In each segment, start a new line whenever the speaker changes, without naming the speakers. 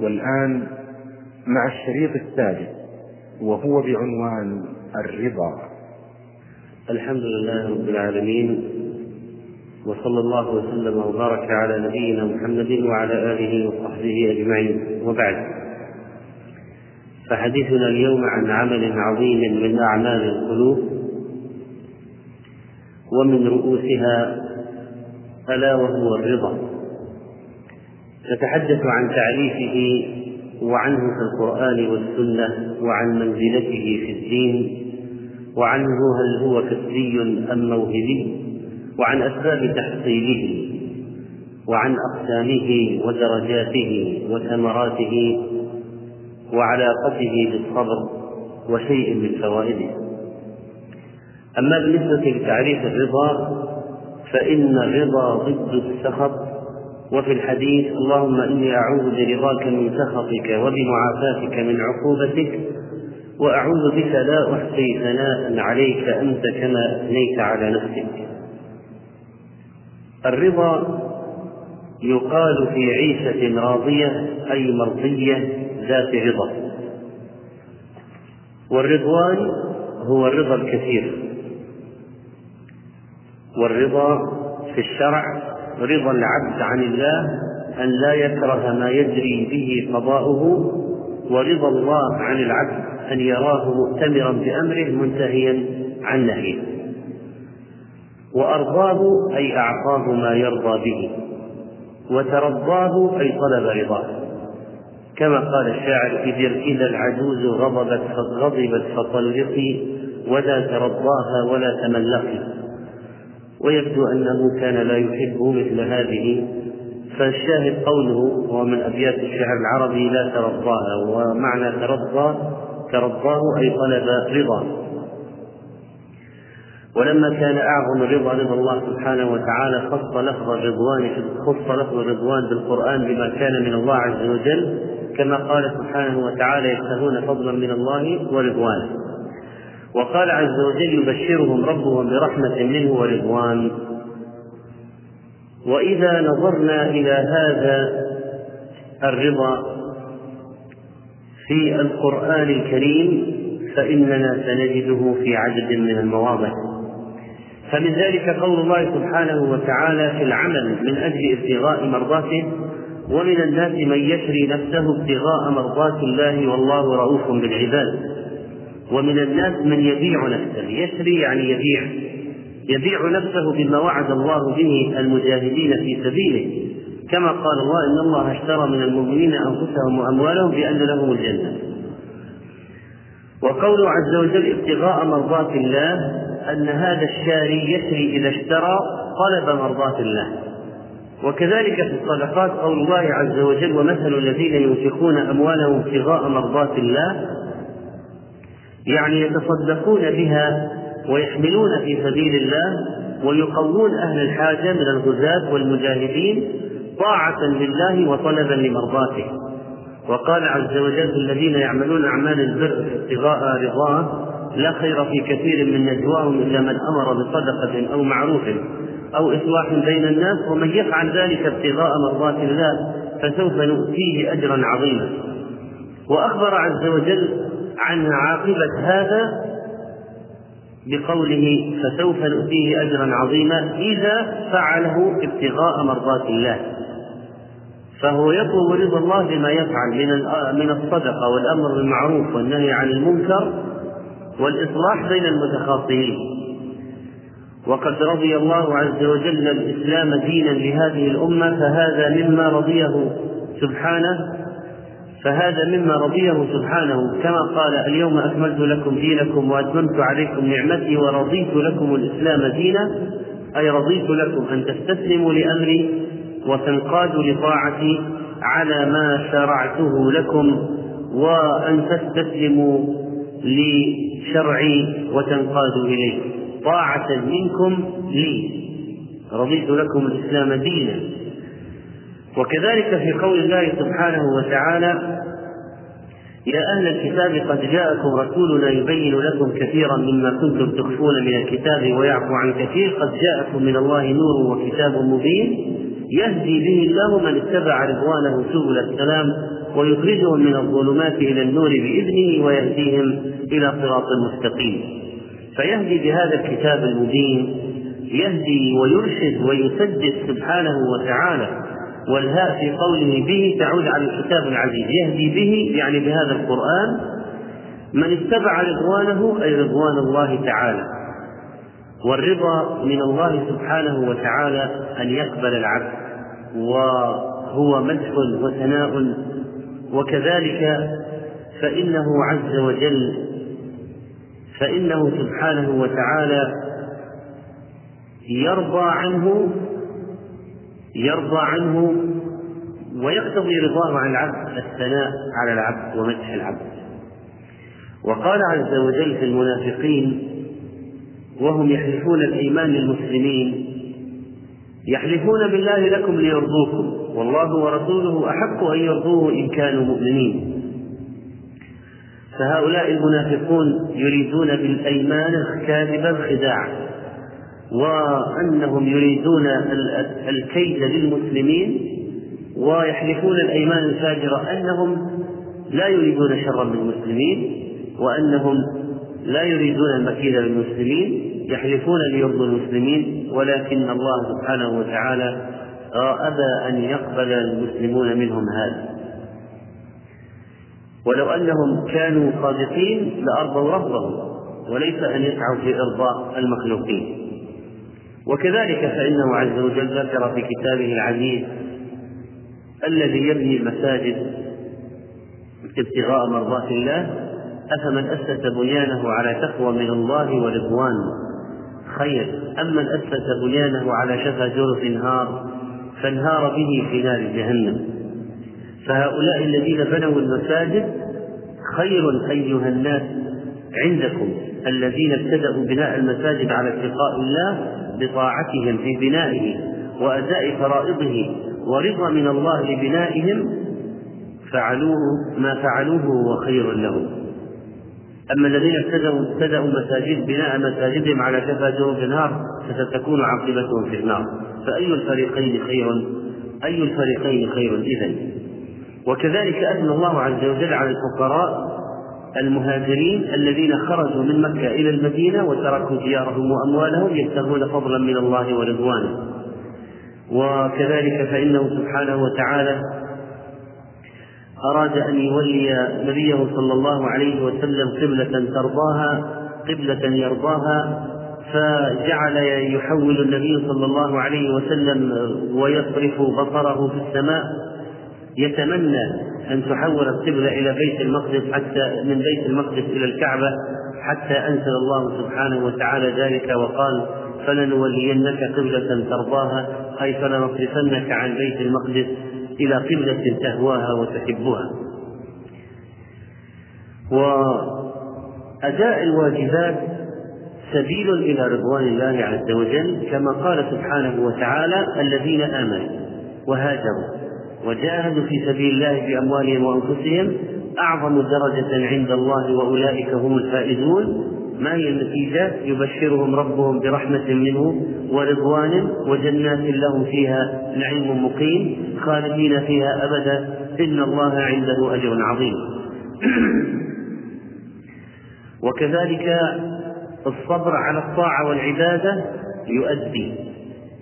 والآن مع الشريط الثالث وهو بعنوان الرضا.
الحمد لله رب العالمين وصلى الله وسلم وبارك على نبينا محمد وعلى آله وصحبه أجمعين. وبعد فحديثنا اليوم عن عمل عظيم من أعمال القلوب ومن رؤوسها ألا وهو الرضا. نتحدث عن تعريفه وعنه في القرآن والسنة وعن منزلته في الدين وعنه هل هو كسبي أم موهبي وعن أسباب تحصيله وعن أقسامه ودرجاته وثمراته وعلاقته بالصبر وشيء من فوائده. أما بالنسبة لتعريف الرضا فإن الرضا ضد السخط وفي الحديث اللهم إني أعوذ برضاك من سخطك وبمعافاتك من عقوبتك وأعوذ بك لا أحصي ثناء عليك أنت كما أثنيت على نفسك. الرضا يقال في عيشة راضية أي مرضية ذات رضا. والرضوان هو الرضا الكثير. والرضا في الشرع رضا العبد عن الله أن لا يكره ما يجري به قضاؤه ورضا الله عن العبد أن يراه مؤتمرا بأمره منتهيا عن نهيه. وأرضاه أي أعطاه ما يرضى به وترضاه أي طلب رضاه. كما قال الشاعر إذا العجوز غضبت غضبت فطلقي ولا ترضاها ولا تملقي. ويبدو أنه كان لا يحب مثل هذه فالشاهد قوله هو من أبيات الشعر العربي لا ترضاها ومعنى ترضى ترضاه أي طلب رضاه ولما كان أعظم الرضا رضا الله سبحانه وتعالى خص لفظ الرضوان خص لفظ الرضوان بالقرآن بما كان من الله عز وجل كما قال سبحانه وتعالى يبتغون فضلا من الله ورضوانا وقال عز وجل يبشرهم ربهم برحمة منه ورضوان. وإذا نظرنا إلى هذا الرضا في القرآن الكريم فإننا سنجده في عدد من المواضع. فمن ذلك قول الله سبحانه وتعالى في العمل من أجل ابتغاء مرضاته ومن الناس من يشري نفسه ابتغاء مرضات الله والله رؤوف بالعباد. ومن الناس من يبيع نفسه. يشري يعني يبيع. يبيع نفسه بما وعد الله به المجاهدين في سبيله. كما قال الله إن الله اشترى من المؤمنين أنفسهم وأموالهم بأن لهم الجنة. وقوله عز وجل ابتغاء مرضات الله أن هذا الشاري يشري إذا اشترى طلب مرضاة الله. وكذلك في الصدقات قول الله عز وجل ومثل الذين ينفقون أموالهم ابتغاء مرضات الله. يعني يتصدقون بها ويحملون في سبيل الله ويقوون أهل الحاجة من الغزاة والمجاهدين طاعة لله وطلبا لمرضاته. وقال عز وجل الذين يعملون أعمال البر ابتغاء رضاه لا خير في كثير من نجواهم إلا من أمر بصدقة أو معروف أو إصلاح بين الناس ومن يفعل ذلك ابتغاء مرضات الله فسوف نؤتيه أجرا عظيما. وأخبر عز وجل عن عاقبة هذا بقوله فسوف نؤتيه أجرا عظيما إذا فعله ابتغاء مرضات الله. فهو يطلب رضا الله بما يفعل من من الصدقة والأمر بالمعروف والنهي عن المنكر والإصلاح بين المتخاصمين. وقد رضي الله عز وجل الإسلام دينا لهذه الأمة فهذا مما رضيه سبحانه فهذا مما رضيه سبحانه كما قال اليوم أكملت لكم دينكم وأتممت عليكم نعمتي ورضيت لكم الإسلام دينا أي رضيت لكم أن تستسلموا لأمري وتنقادوا لطاعتي على ما شرعته لكم وأن تستسلموا لشرعي وتنقادوا إليه. طاعة منكم لي رضيت لكم الإسلام دينا. وكذلك في قول الله سبحانه وتعالى يا أهل الكتاب قد جاءكم رسولنا يبين لكم كثيرا مما كنتم تخفون من الكتاب ويعفو عن كثير. قد جاءكم من الله نور وكتاب مبين يهدي به الله من اتبع رضوانه سبل السلام ويخرجهم من الظلمات إلى النور بإذنه ويهديهم إلى صراط مستقيم. فيهدي بهذا الكتاب المبين يهدي ويرشد ويسدد سبحانه وتعالى والهاء في قوله به تعود على الكتاب العزيز. يهدي به يعني بهذا القرآن من اتبع رضوانه أي رضوان الله تعالى. والرضا من الله سبحانه وتعالى أن يقبل العبد وهو مدح وثناء. وكذلك فإنه عز وجل فإنه سبحانه وتعالى يرضى عنه يرضى عنه ويقتضي رضاه عن العبد الثناء على العبد ومدح العبد. وقال عز وجل في المنافقين وهم يحلفون الإيمان للمسلمين. يحلفون بالله لكم ليرضوكم. والله ورسوله أحق أن يرضوه إن كانوا مؤمنين. فهؤلاء المنافقون يريدون بالأيمان الكاذبه الخداع وأنهم يريدون الكيد للمسلمين ويحلفون الأيمان الفاجره أنهم لا يريدون شرا بالمسلمين وأنهم لا يريدون المكيد للمسلمين يحلفون ليرضوا المسلمين ولكن الله سبحانه وتعالى أبى أن يقبل المسلمون منهم هذا. ولو أنهم كانوا صادقين لأرضوا ربهم وليس أن يسعوا في إرضاء المخلوقين. وكذلك فإنه عز وجل ذكر في كتابه العزيز الذي يبني المساجد ابتغاء مرضات الله أفمن أسس بنيانه على تقوى من الله ورضوان؟ خير. أم من أسس بنيانه على شفا جرف نهار فانهار به في نار جهنم. فهؤلاء الذين بنوا المساجد خير أيها الناس عندكم الذين ابتدأوا بناء المساجد على اتقاء الله بطاعتهم في بنائه وأداء فرائضه ورضا من الله لبنائهم فعلوه ما فعلوه هو خير لهم. أما الذين ابتدأوا ابتدأوا مساجد بناء مساجدهم على شفا جروف النار فستكون عاقبتهم في النار. فأي الفريقين خير؟ أي الفريقين خير إذا وكذلك أثنى الله عز وجل على الفقراء المهاجرين الذين خرجوا من مكة إلى المدينة وتركوا ديارهم وأموالهم يبتغون فضلا من الله ورضوانه. وكذلك فإنه سبحانه وتعالى أراد أن يولي نبيه صلى الله عليه وسلم قبلة ترضاها قبلة يرضاها فجعل يحول النبي صلى الله عليه وسلم ويصرف بصره في السماء. يتمنى أن تحول القبلة إلى بيت المقدس حتى من بيت المقدس إلى الكعبة حتى أنزل الله سبحانه وتعالى ذلك وقال فلنولينك قبلة ترضاها أي فلنصرفنك عن بيت المقدس إلى قبلة تهواها وتحبها. وأداء الواجبات سبيل إلى رضوان الله عز وجل كما قال سبحانه وتعالى الذين آمنوا وهاجروا وجاهدوا في سبيل الله بأموالهم وأنفسهم أعظم درجة عند الله وأولئك هم الفائزون. ما هي النتيجة؟ يبشرهم ربهم برحمة منه ورضوان وجنات لهم فيها نعيم مقيم خالدين فيها أبدا. إن الله عنده أجر عظيم. وكذلك الصبر على الطاعة والعبادة يؤدي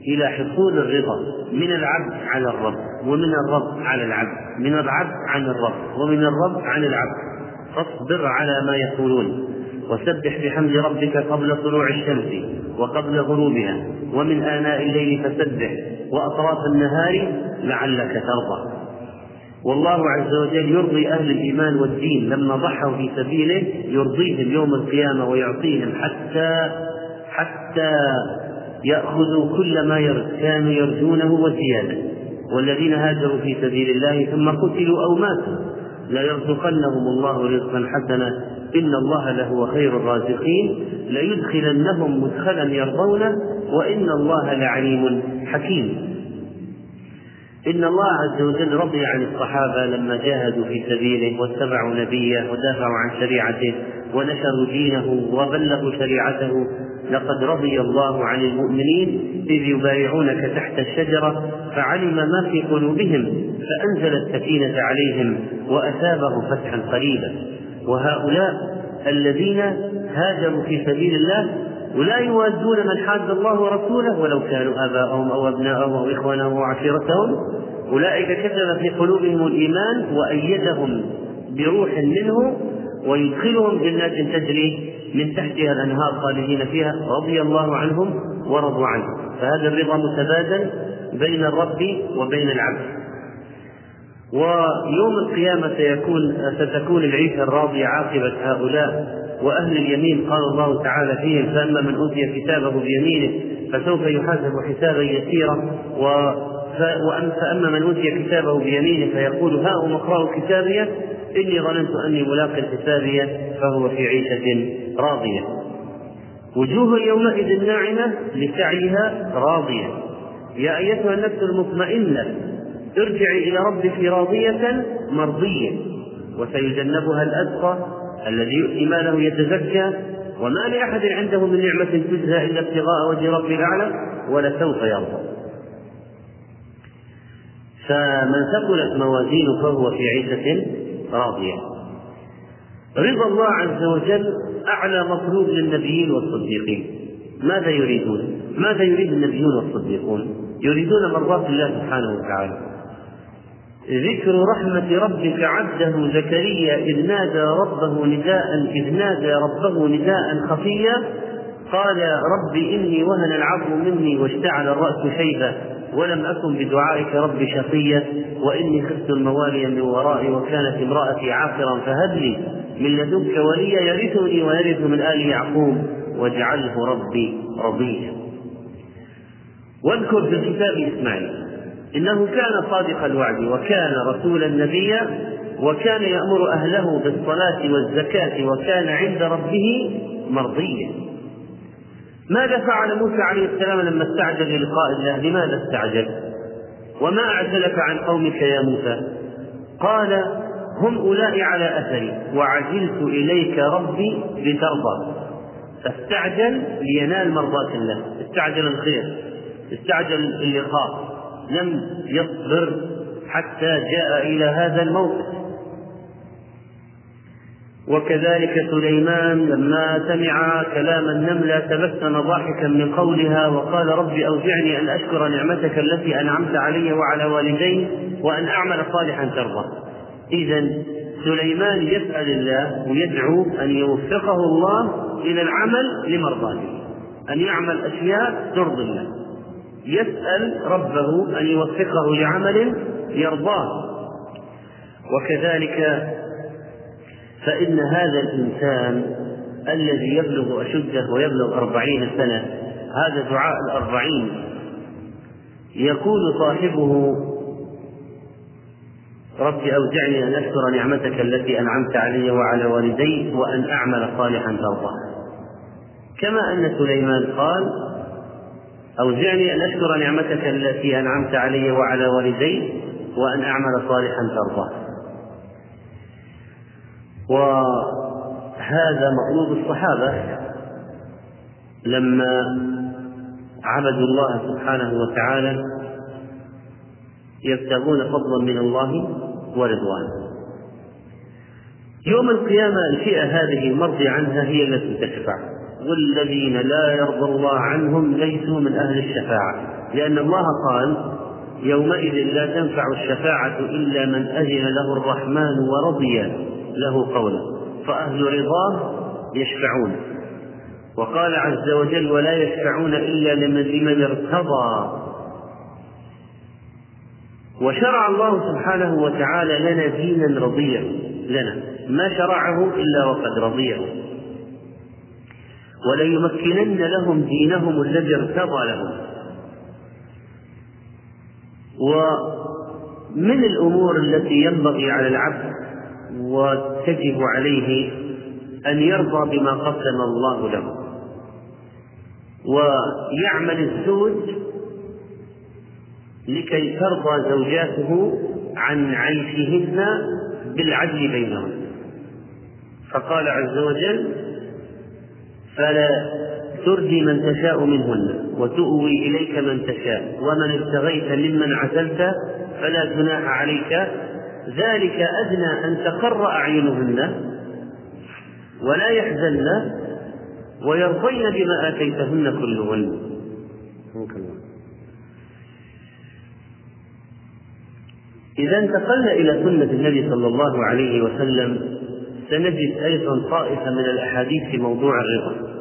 إلى حصول الرضا من العبد على الرب. ومن الرب على العبد من العبد عن الرب ومن الرب عن العبد. فاصبر على ما يقولون وسبح بحمد ربك قبل طلوع الشمس وقبل غروبها ومن آناء الليل فسبح وأطراف النهار لعلك ترضى. والله عز وجل يرضي أهل الإيمان والدين لما ضحوا في سبيله يرضيهم يوم القيامة ويعطيهم حتى حتى يأخذوا كل ما كانوا يرجونه وزيادة. والذين هاجروا في سبيل الله ثم قتلوا أو ماتوا. ليرزقنهم الله رزقا حسنا. إن الله لهو خير الرازقين. ليدخلنهم مدخلا يرضونه وإن الله لعليم حكيم. إن الله عز وجل رضي عن الصحابة لما جاهدوا في سبيله واتبعوا نبيه ودافعوا عن شريعته ونشروا دينه وبلغوا شريعته لقد رضي الله عن المؤمنين إذ يبايعونك تحت الشجرة فعلم ما في قلوبهم فأنزل السكينة عليهم وأثابهم فتحا قريبا. وهؤلاء الذين هاجروا في سبيل الله ولا يوادون من حاد الله ورسوله ولو كانوا آباءهم أو أبناءهم أو إخوانهم وعشيرتهم أولئك كتب في قلوبهم الإيمان وأيدهم بروح منه ويدخلهم جنات تجري من تحتها الأنهار خالدين فيها رضي الله عنهم ورضوا عنه. فهذا الرضا متبادل بين الرب وبين العبد. ويوم القيامة سيكون ستكون العيشة الراضية عاقبة هؤلاء وأهل اليمين. قال الله تعالى فيهم فأما من أوتي كتابه بيمينه فسوف يحاسب حسابا يسيرا. و فأما من أوتي كتابه بيمينه فيقول هاؤم اقرأوا كتابية؟ إني ظننت أني ملاق حسابية فهو في عيشة راضية. وجوه يومئذ ناعمة لسعيها راضية. يا أيتها النفس المطمئنة ارجعي إلى ربك راضية مرضية. وسيجنبها الأتقى الذي يؤتي ماله يتزكى. وما لأحد عنده من نعمة تجزى إلا ابتغاء وجه ربه الأعلى ولسوف يرضى. فمن ثقلت موازينه فهو في عيشة راضية. رضا الله عز وجل أعلى مطلوب للنبيين والصديقين. ماذا يريدون؟ ماذا يريد النبيون والصديقون؟ يريدون مرضاة الله سبحانه وتعالى. ذكر رحمة ربك عبده زكريا إذ نادى ربه نداء إذ نادى ربه نداء خفيا. قال رب إني وهن العظم مني واشتعل الرأس شيبا. ولم أكن بدعائك رب شقيا. وإني خفت الموالي من ورائي وكانت امرأتي عاقرا فهب لي. من لدنك وليا يرثني ويرث من آل يعقوب واجعله ربي رضيا. واذكر في الكتاب إسماعيل إنه كان صادق الوعد وكان رسولا نبيا وكان يأمر أهله بالصلاة والزكاة وكان عند ربه مرضيا. ماذا فعل موسى عليه السلام لما استعجل للقاء الله؟ لماذا استعجل؟ وما أعجلك عن قومك يا موسى؟ قال هم أولئك على أثري. وعجلت إليك ربي لترضى. فاستعجل لينال مرضاة الله. أستعجل الخير. أستعجل اللقاء. لم يصبر حتى جاء إلى هذا الموقف. وكذلك سليمان لما سمع كلام النملة تبسم ضاحكا من قولها وقال رب أوزعني أن أشكر نعمتك التي أنعمت علي وعلى والدي وأن أعمل صالحا ترضى. إذا سليمان يسأل الله ويدعو أن يوفقه الله إلى العمل لمرضاته أن يعمل أشياء ترضي الله. يسأل ربه أن يوفقه لعمل يرضاه. وكذلك فإن هذا الإنسان الذي يبلغ أشده ويبلغ أربعين سنة هذا دعاء الأربعين يقول صاحبه رب أوزعني أن أشكر نعمتك التي أنعمت علي وعلى والدي وأن أعمل صالحا ترضاه. كما أن سليمان قال أوزعني أن أشكر نعمتك التي أنعمت علي وعلى والدي وأن أعمل صالحا ترضاه. وهذا مطلوب الصحابة لما عبدوا الله سبحانه وتعالى يبتغون فضلا من الله ورضوانه. يوم القيامة الفئة هذه المرضي عنها هي التي تشفع. والذين لا يرضى الله عنهم ليسوا من أهل الشفاعة. لأن الله قال يومئذ لا تنفع الشفاعة إلا من أذن له الرحمن ورضي له قولا فأهل رضاه يشفعون. وقال عز وجل ولا يشفعون إلا لمن, لمن ارتضى. وشرع الله سبحانه وتعالى لنا دينا رضيا لنا ما شرعه إلا وقد رضيه. وليمكنن لهم دينهم الذي ارتضى لهم. ومن الأمور التي ينبغي على العبد وتجب عليه أن يرضى بما قسم الله له. ويعمل الزوج لكي ترضى زوجاته عن عيشهن بالعدل بينهن. فقال عز وجل فلا ترجي من تشاء منهن وتؤوي إليك من تشاء ومن ابتغيت ممن عزلت فلا جناح عليك. ذلك أدنى أن تقر أعينهن ولا يحزن ويرضين بما آتيتهن كلهن. إذا انتقلنا إلى سنة النبي صلى الله عليه وسلم سنجد أيضا طائفة من الأحاديث في موضوع الرضا.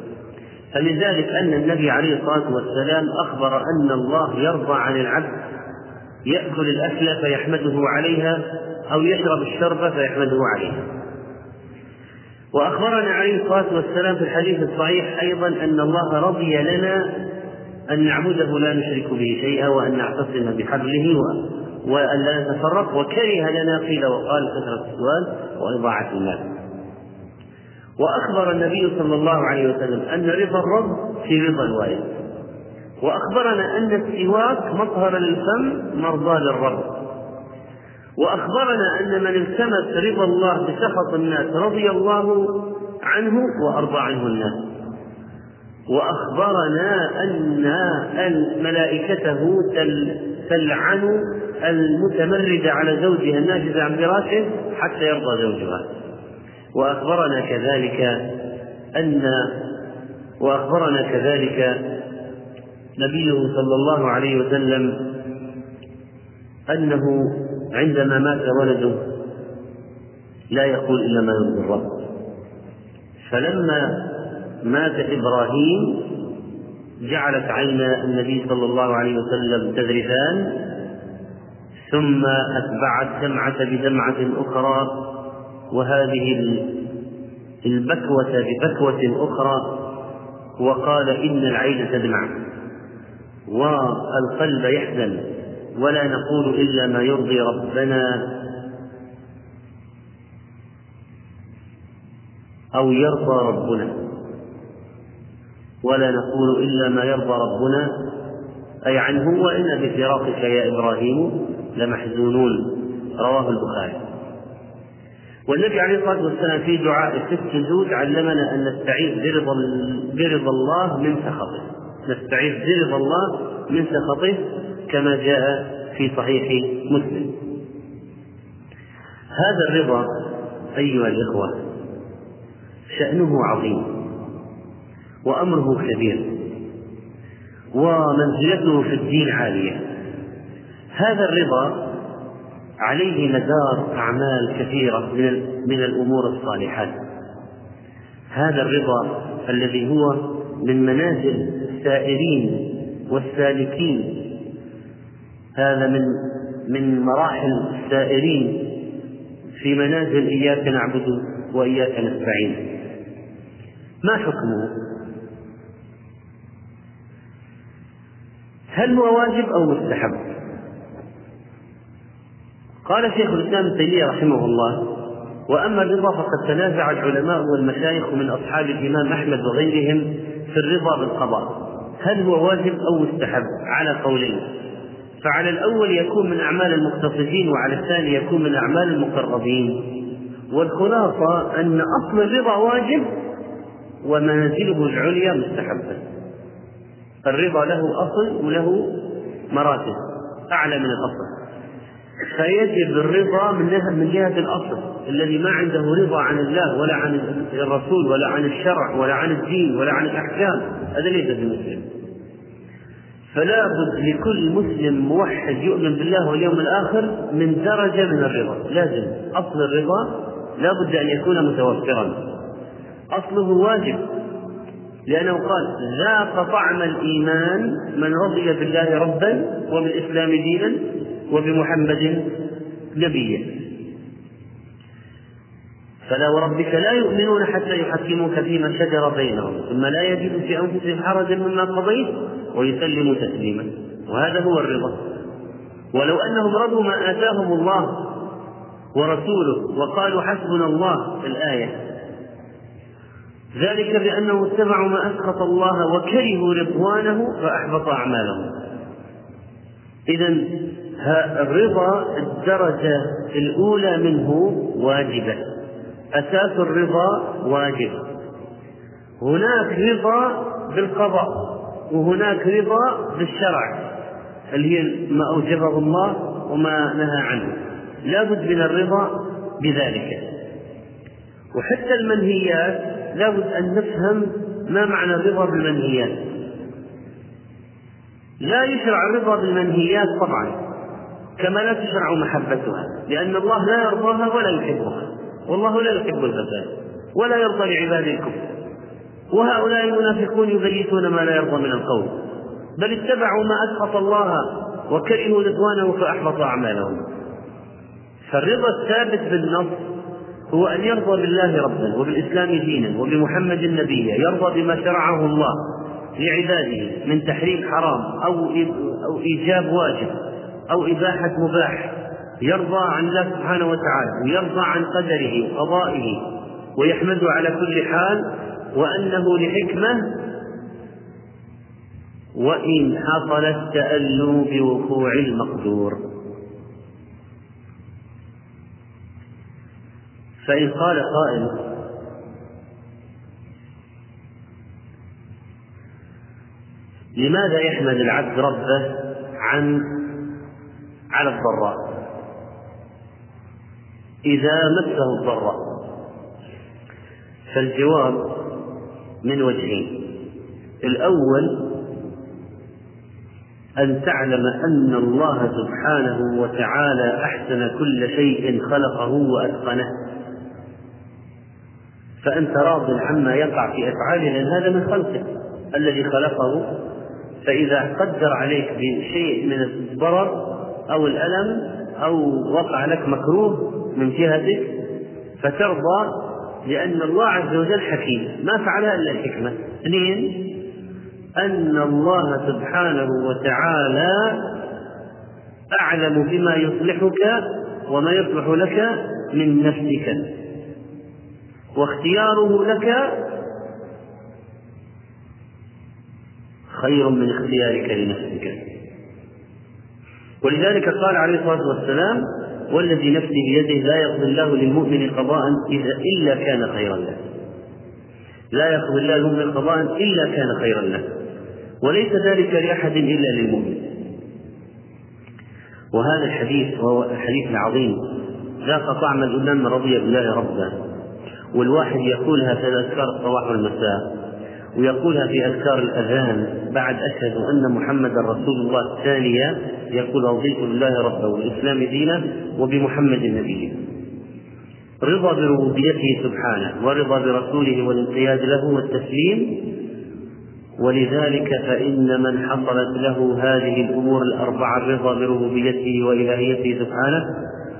فمن ذلك أن النبي عليه الصلاة والسلام أخبر أن الله يرضى عن العبد يأكل الأكل فيحمده عليها أو يشرب الشرب فيحمده عليها. وأخبرنا عليه الصلاة والسلام في الحديث الصحيح أيضا أن الله رضي لنا أن نعبده لا نشرك به شيئا وأن نعتصم بحبله وأن لا نتفرق وكره لنا قيل وقال كثرة السؤال وإضاعة المال. وأخبر النبي صلى الله عليه وسلم أن رضا الرب في رضا الوالد وأخبرنا أن السواك مطهر للفم مرضى للرب. وأخبرنا أن من التمس رضا الله بسخط الناس رضي الله عنه وأرضى عنه الناس. وأخبرنا أن ملائكته تلعن المتمردة على زوجها الناشزة عن فراشه حتى يرضى زوجها. وأخبرنا كذلك أن وأخبرنا كذلك نبيه صلى الله عليه وسلم أنه عندما مات ولده لا يقول إلا ما يرضي الرب. فلما مات إبراهيم جعلت عين النبي صلى الله عليه وسلم تذرفان ثم أتبعت دمعة بدمعة أخرى وهذه البكوة ببكوة أخرى وقال إن العين تدمع والقلب يحزن ولا نقول إلا ما يرضي ربنا أو يرضى ربنا. ولا نقول إلا ما يرضى ربنا أي عنه وإنا بفراقك يا إبراهيم لمحزونون. رواه البخاري. والنبي عليه الصلاة والسلام في دعاء في السجود علمنا أن نستعيذ برضا برضا الله من سخطه. نستعيذ برضا الله من سخطه كما جاء في صحيح مسلم. هذا الرضا أيها الإخوة شأنه عظيم. وأمره كبير. ومنزلته في الدين عالية. هذا الرضا عليه مدار أعمال كثيرة من الأمور الصالحات. هذا الرضا الذي هو من منازل السائرين والسالكين. هذا من من مراحل السائرين. في منازل إياك نعبد وإياك نستعين. ما حكمه؟ هل هو واجب أو مستحب؟ قال شيخ الإسلام ابن تيمية رحمه الله وأما الرضا فقد تنازع العلماء والمشايخ من أصحاب الإمام أحمد وغيرهم في الرضا بالقضاء. هل هو واجب أو مستحب؟ على قولين. فعلى الأول يكون من أعمال المقتصدين وعلى الثاني يكون من أعمال المقربين. والخلاصة أن أصل الرضا واجب ومنازله العليا مستحبة. الرضا له أصل وله مراتب أعلى من الأصل. فيجب الرضا من من جهة الأصل. الذي ما عنده رضا عن الله ولا عن الرسول ولا عن الشرع ولا عن الدين ولا عن الأحكام هذا ليس بمسلم. فلا بد لكل مسلم موحد يؤمن بالله واليوم الآخر من درجة من الرضا. لازم. أصل الرضا لا بد أن يكون متوفرا. أصله واجب. لأنه قال ذاق طعم الإيمان من رضي بالله ربا وبالإسلام دينا وبمحمد نبيا. فلا وربك لا يؤمنون حتى يحكموك فيما شجر بينهم ثم لا يجدوا في أنفسهم حرجا مما قضيت ويسلموا تسليما. وهذا هو الرضا. ولو أنهم رضوا ما آتاهم الله ورسوله وقالوا حسبنا الله الآية ذلك بانهم اتبعوا ما أسخط الله وكرهوا رضوانه فأحبط أعمالهم. إذا الرضا الدرجة الأولى منه واجبة. أساس الرضا واجب. هناك رضا بالقضاء وهناك رضا بالشرع. اللي هي ما أوجبه الله وما نهى عنه. لا بد من الرضا بذلك. وحتى المنهيات لا بد أن نفهم ما معنى الرضا بالمنهيات. لا يشرع الرضا بالمنهيات طبعا كما لا تشرع محبتها لأن الله لا يرضاها ولا يحبها. والله لا يحب الفساد ولا يرضى لعباده الكفر. وهؤلاء المنافقون يبيتون ما لا يرضى من القول. بل اتبعوا ما أسخط الله وكرهوا رضوانه فأحبط أعمالهم. فالرضا الثابت بالنص هو أن يرضى بالله ربا وبالإسلام دينا وبمحمد نبيا يرضى بما شرعه الله لعباده من تحريم حرام أو أو إيجاب واجب أو إباحة مباح. يرضى عن الله سبحانه وتعالى ويرضى عن قدره وقضائه ويحمده على كل حال وأنه لحكمة. وإن حصل التألم بوقوع المقدور. فإن قال قائل لماذا يحمد العبد ربه عن على الضراء؟ إذا مسه الضراء. فالجواب من وجهين. الأول أن تعلم أن الله سبحانه وتعالى أحسن كل شيء خلقه وأتقنه. فأنت راض عما يقع في أفعاله لأن هذا من خلقه الذي خلقه. فإذا قدر عليك بشيء من الضرر أو الألم أو وقع لك مكروه من جهتك فترضى لأن الله عز وجل حكيم. ما فعلها إلا الحكمة. اثنين أن الله سبحانه وتعالى أعلم بما يصلحك وما يصلح لك من نفسك. واختياره لك خير من اختيارك لنفسك. ولذلك قال عليه الصلاة والسلام والذي نفسي بيده لا يقضي الله للمؤمن قضاء إذا إلا كان خيرا له. لا يقضي الله للمؤمن قضاء إلا كان خيرا له. وليس ذلك لأحد إلا للمؤمن. وهذا الحديث وهو الحديث العظيم ذاق طعم الإمام من رضي بالله ربا والواحد يقولها في أذكار الصباح والمساء ويقولها في أذكار الأذان بعد أشهد أن محمدا رسول الله الثانية يقول رضيت بالله ربا والإسلام دينا وبمحمد نبيا رضا بربوبيته سبحانه ورضا برسوله والانقياد له والتسليم ولذلك فإن من حصلت له هذه الأمور الأربعة الرضا بربوبيته وإلهيته سبحانه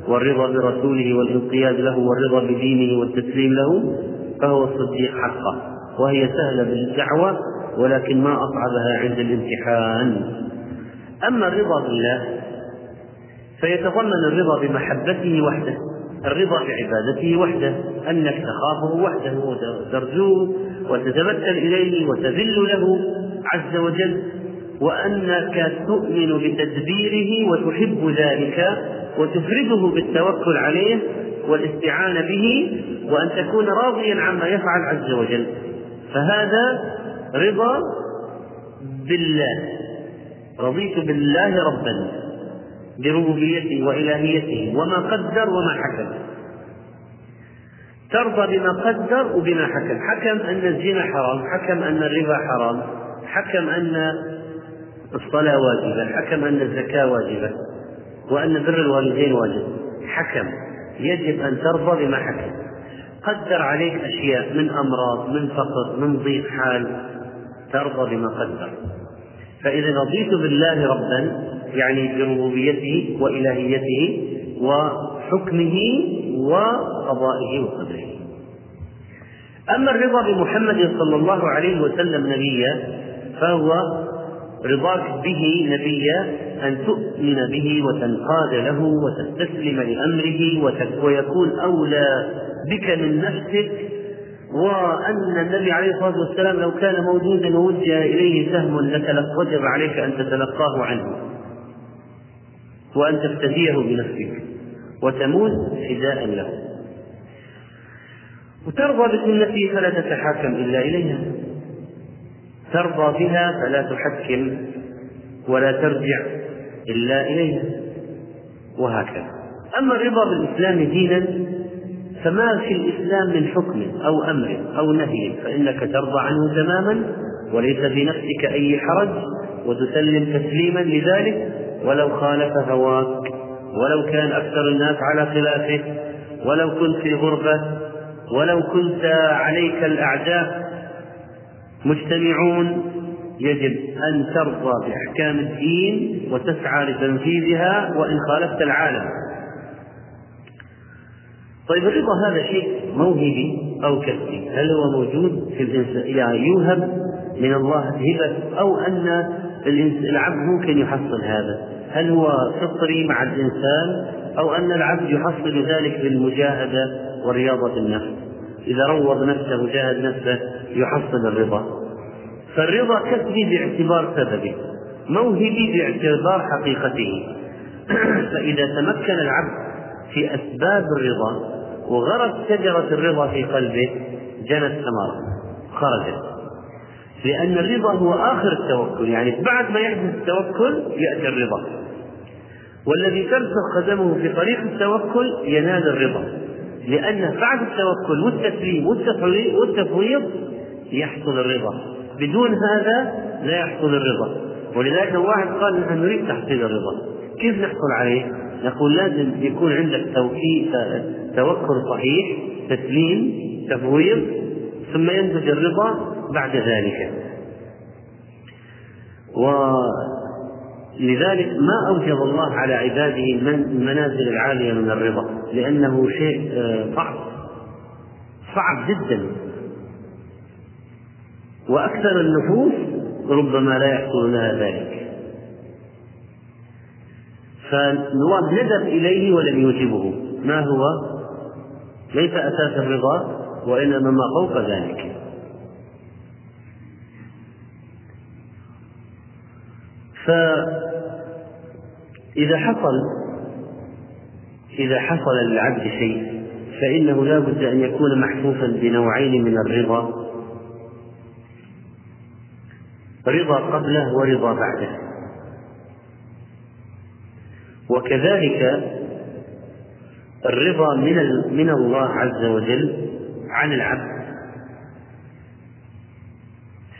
والرضا برسوله والانقياد له والرضا بدينه والتسليم له فهو الصديق حقا وهي سهلة بالدعوة ولكن ما أصعبها عند الامتحان. أما الرضا بالله فيتضمن الرضا بمحبته وحده الرضا بعبادته وحده أنك تخافه وحده وترجوه وتتبتل إليه وتذل له عز وجل وأنك تؤمن بتدبيره وتحب ذلك وتفرده بالتوكل عليه والاستعانة به وأن تكون راضيا عما يفعل عز وجل. فهذا رضا بالله. رضيت بالله ربا بربوبيته وإلهيته وما قدر وما حكم. ترضى بما قدر وبما حكم. حكم أن الزنا حرام حكم أن الربا حرام حكم أن الصلاة واجبة حكم أن الزكاة واجبة. وأن بر الوالدين واجب. حكم. يجب أن ترضى بما حكم. قدر عليك أشياء من أمراض من فقر من ضيق حال ترضى بما قدر. فإذا رضيت بالله ربا يعني بربوبيته وإلهيته وحكمه وقضائه وقدره. أما الرضا بمحمد صلى الله عليه وسلم نبيا فهو رضاك به نبيا أن تؤمن به وتنقاد له وتستسلم لأمره ويكون أولى بك من نفسك وأن النبي عليه الصلاة والسلام لو كان موجودا ووجه إليه سهم وجب عليك أن تتلقاه عنه وأن تفتديه بنفسك وتموت فداء له. وترضى بسنته فلا تتحاكم إلا إليها. ترضى بها فلا تحكم ولا ترجع إلا إليها وهكذا. أما الرضا بالإسلام دينا فما في الإسلام من حكم أو أمر أو نهي فإنك ترضى عنه تماما وليس في نفسك أي حرج وتسلم تسليما لذلك ولو خالف هواك ولو كان أكثر الناس على خلافه ولو كنت في غربة ولو كنت عليك الأعداء مجتمعون يجب أن ترضى بأحكام الدين وتسعى لتنفيذها وإن خالفت العالم. طيب الرضا هذا شيء موهبي أو كسبي؟ هل هو موجود في الإنسان يعني يوهب من الله هبة أو أن العبد ممكن يحصل هذا؟ هل هو فطري مع الإنسان أو أن العبد يحصل ذلك بالمجاهدة ورياضة النفس؟ إذا روض نفسه وجاهد نفسه يحصل الرضا. فالرضا كسبي باعتبار سببه موهبي باعتبار حقيقته. فإذا تمكن العبد في أسباب الرضا وغرت شجرة الرضا في قلبه جنت ثمرة خرجت. لأن الرضا هو آخر التوكل يعني بعد ما يحدث التوكل يأتي الرضا. والذي ترسخ قدمه في طريق التوكل ينال الرضا. لأن بعد التوكل والتسليم والتفويض يحصل الرضا. بدون هذا لا يحصل الرضا. ولذلك واحد قال نحن نريد تحصيل الرضا. كيف نحصل عليه؟ نقول لازم يكون عندك توكل صحيح تسليم تفويض ثم ينتج الرضا بعد ذلك. ولذلك ما أوجب الله على عباده المنازل العالية من الرضا؟ لأنه شيء آه، صعب. صعب جدا. وأكثر النفوس ربما لا يحصل لها ذلك. فالنواب ندب إليه ولم يوجبه ما هو؟ ليس أساس الرضا وإنما ما فوق ذلك. فإذا حصل إذا حصل للعبد شيء فإنه لا بد أن يكون محفوفا بنوعين من الرضا. رضا قبله ورضا بعده. وكذلك الرضا من من الله عز وجل عن العبد.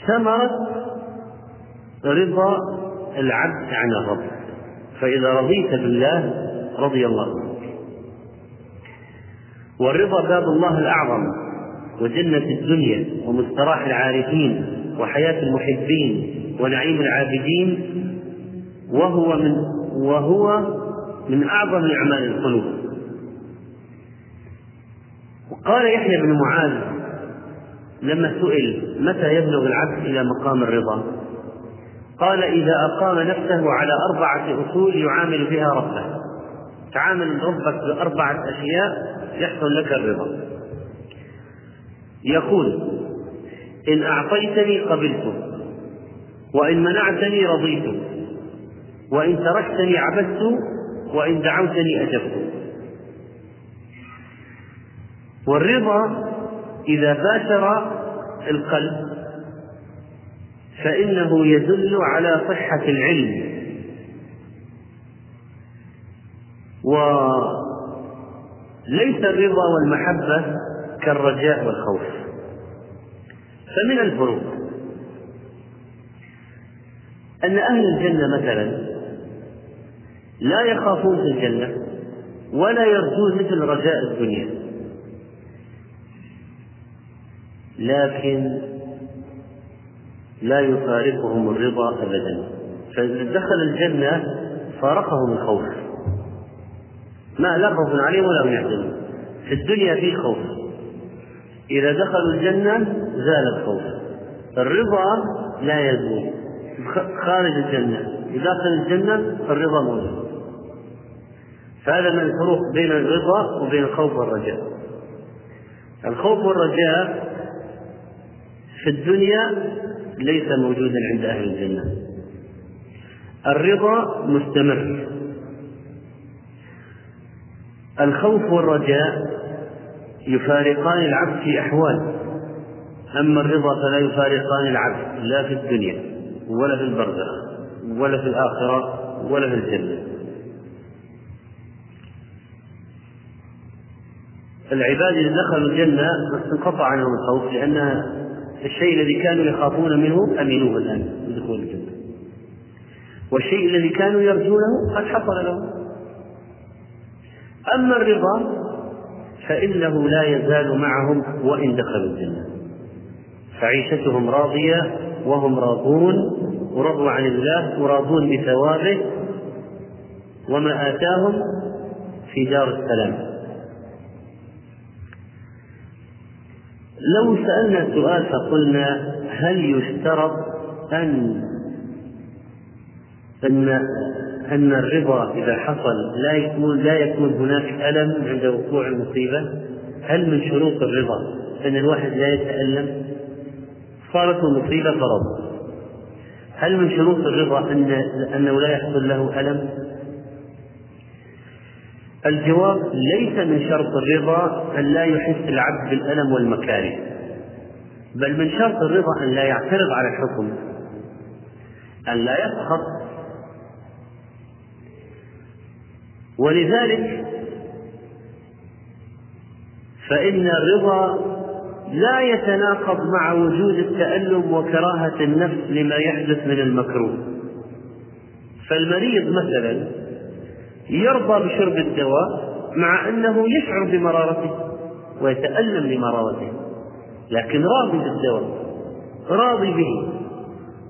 ثمرة رضا العبد عن الرب. فإذا رضيت بالله رضي الله عنك. والرضا باب الله الأعظم وجنة الدنيا ومستراح العارفين. وحياة المحبين ونعيم العابدين وهو من وهو من أعظم أعمال القلوب. وقال يحيى بن معاذ لما سئل متى يبلغ العبد إلى مقام الرضا؟ قال إذا أقام نفسه على أربعة أصول يعامل بها ربه. تعامل ربك بأربعة أشياء يحصل لك الرضا. يقول إن أعطيتني قبلت وإن منعتني رضيت وإن تركتني عبدت وإن دعوتني أجبت. والرضا إذا باشر القلب فإنه يدل على صحة العلم. وليس الرضا والمحبة كالرجاء والخوف. فمن الفروق أن أهل الجنة مثلا لا يخافون في الجنة ولا يرجون مثل رجاء الدنيا. لكن لا يفارقهم الرضا أبدا. فإذا دخل الجنة فارقهم الخوف. ما لا خوف عليهم ولا هم يحزنون. في الدنيا في خوف. إذا دخلوا الجنة زال الخوف الرضا لا يزول. خارج الجنة. داخل الجنة الرضا موجود. فهذا من الفروق بين الرضا وبين الخوف والرجاء. الخوف والرجاء في الدنيا ليس موجودا عند أهل الجنة. الرضا مستمر. الخوف والرجاء يفارقان العبد في أحوال. أما الرضا فلا يفارقان العبد لا في الدنيا ولا في البرزخ ولا في الآخرة ولا في الجنة. العباد إذا دخلوا الجنة انقطع عنهم الخوف لأن الشيء الذي كانوا يخافون منه أمنوه الآن بدخول الجنة. والشيء الذي كانوا يرجونه قد حصل لهم. أما الرضا فإنه لا يزال معهم وإن دخلوا الجنة. فعيشتهم راضية وهم راضون ورضوا عن الله وراضون بثوابه وما آتاهم في دار السلام لو سألنا سؤال فقلنا هل يشترط أن أن أن الرضا إذا حصل لا يكون لا يكون هناك ألم عند وقوع المصيبة؟ هل من شروط الرضا أن الواحد لا يتألم؟ صارت مصيبة فرض هل من شروط الرضا أن أنه لا يحصل له ألم؟ الجواب ليس من شرط الرضا أن لا يحس العبد بالألم والمكاره بل من شرط الرضا أن لا يعترض على الحكم أن لا يسخط ولذلك فإن الرضا لا يتناقض مع وجود التألم وكراهة النفس لما يحدث من المكروه. فالمريض مثلا يرضى بشرب الدواء مع أنه يشعر بمرارته ويتألم لمرارته لكن راضي بالدواء راضي به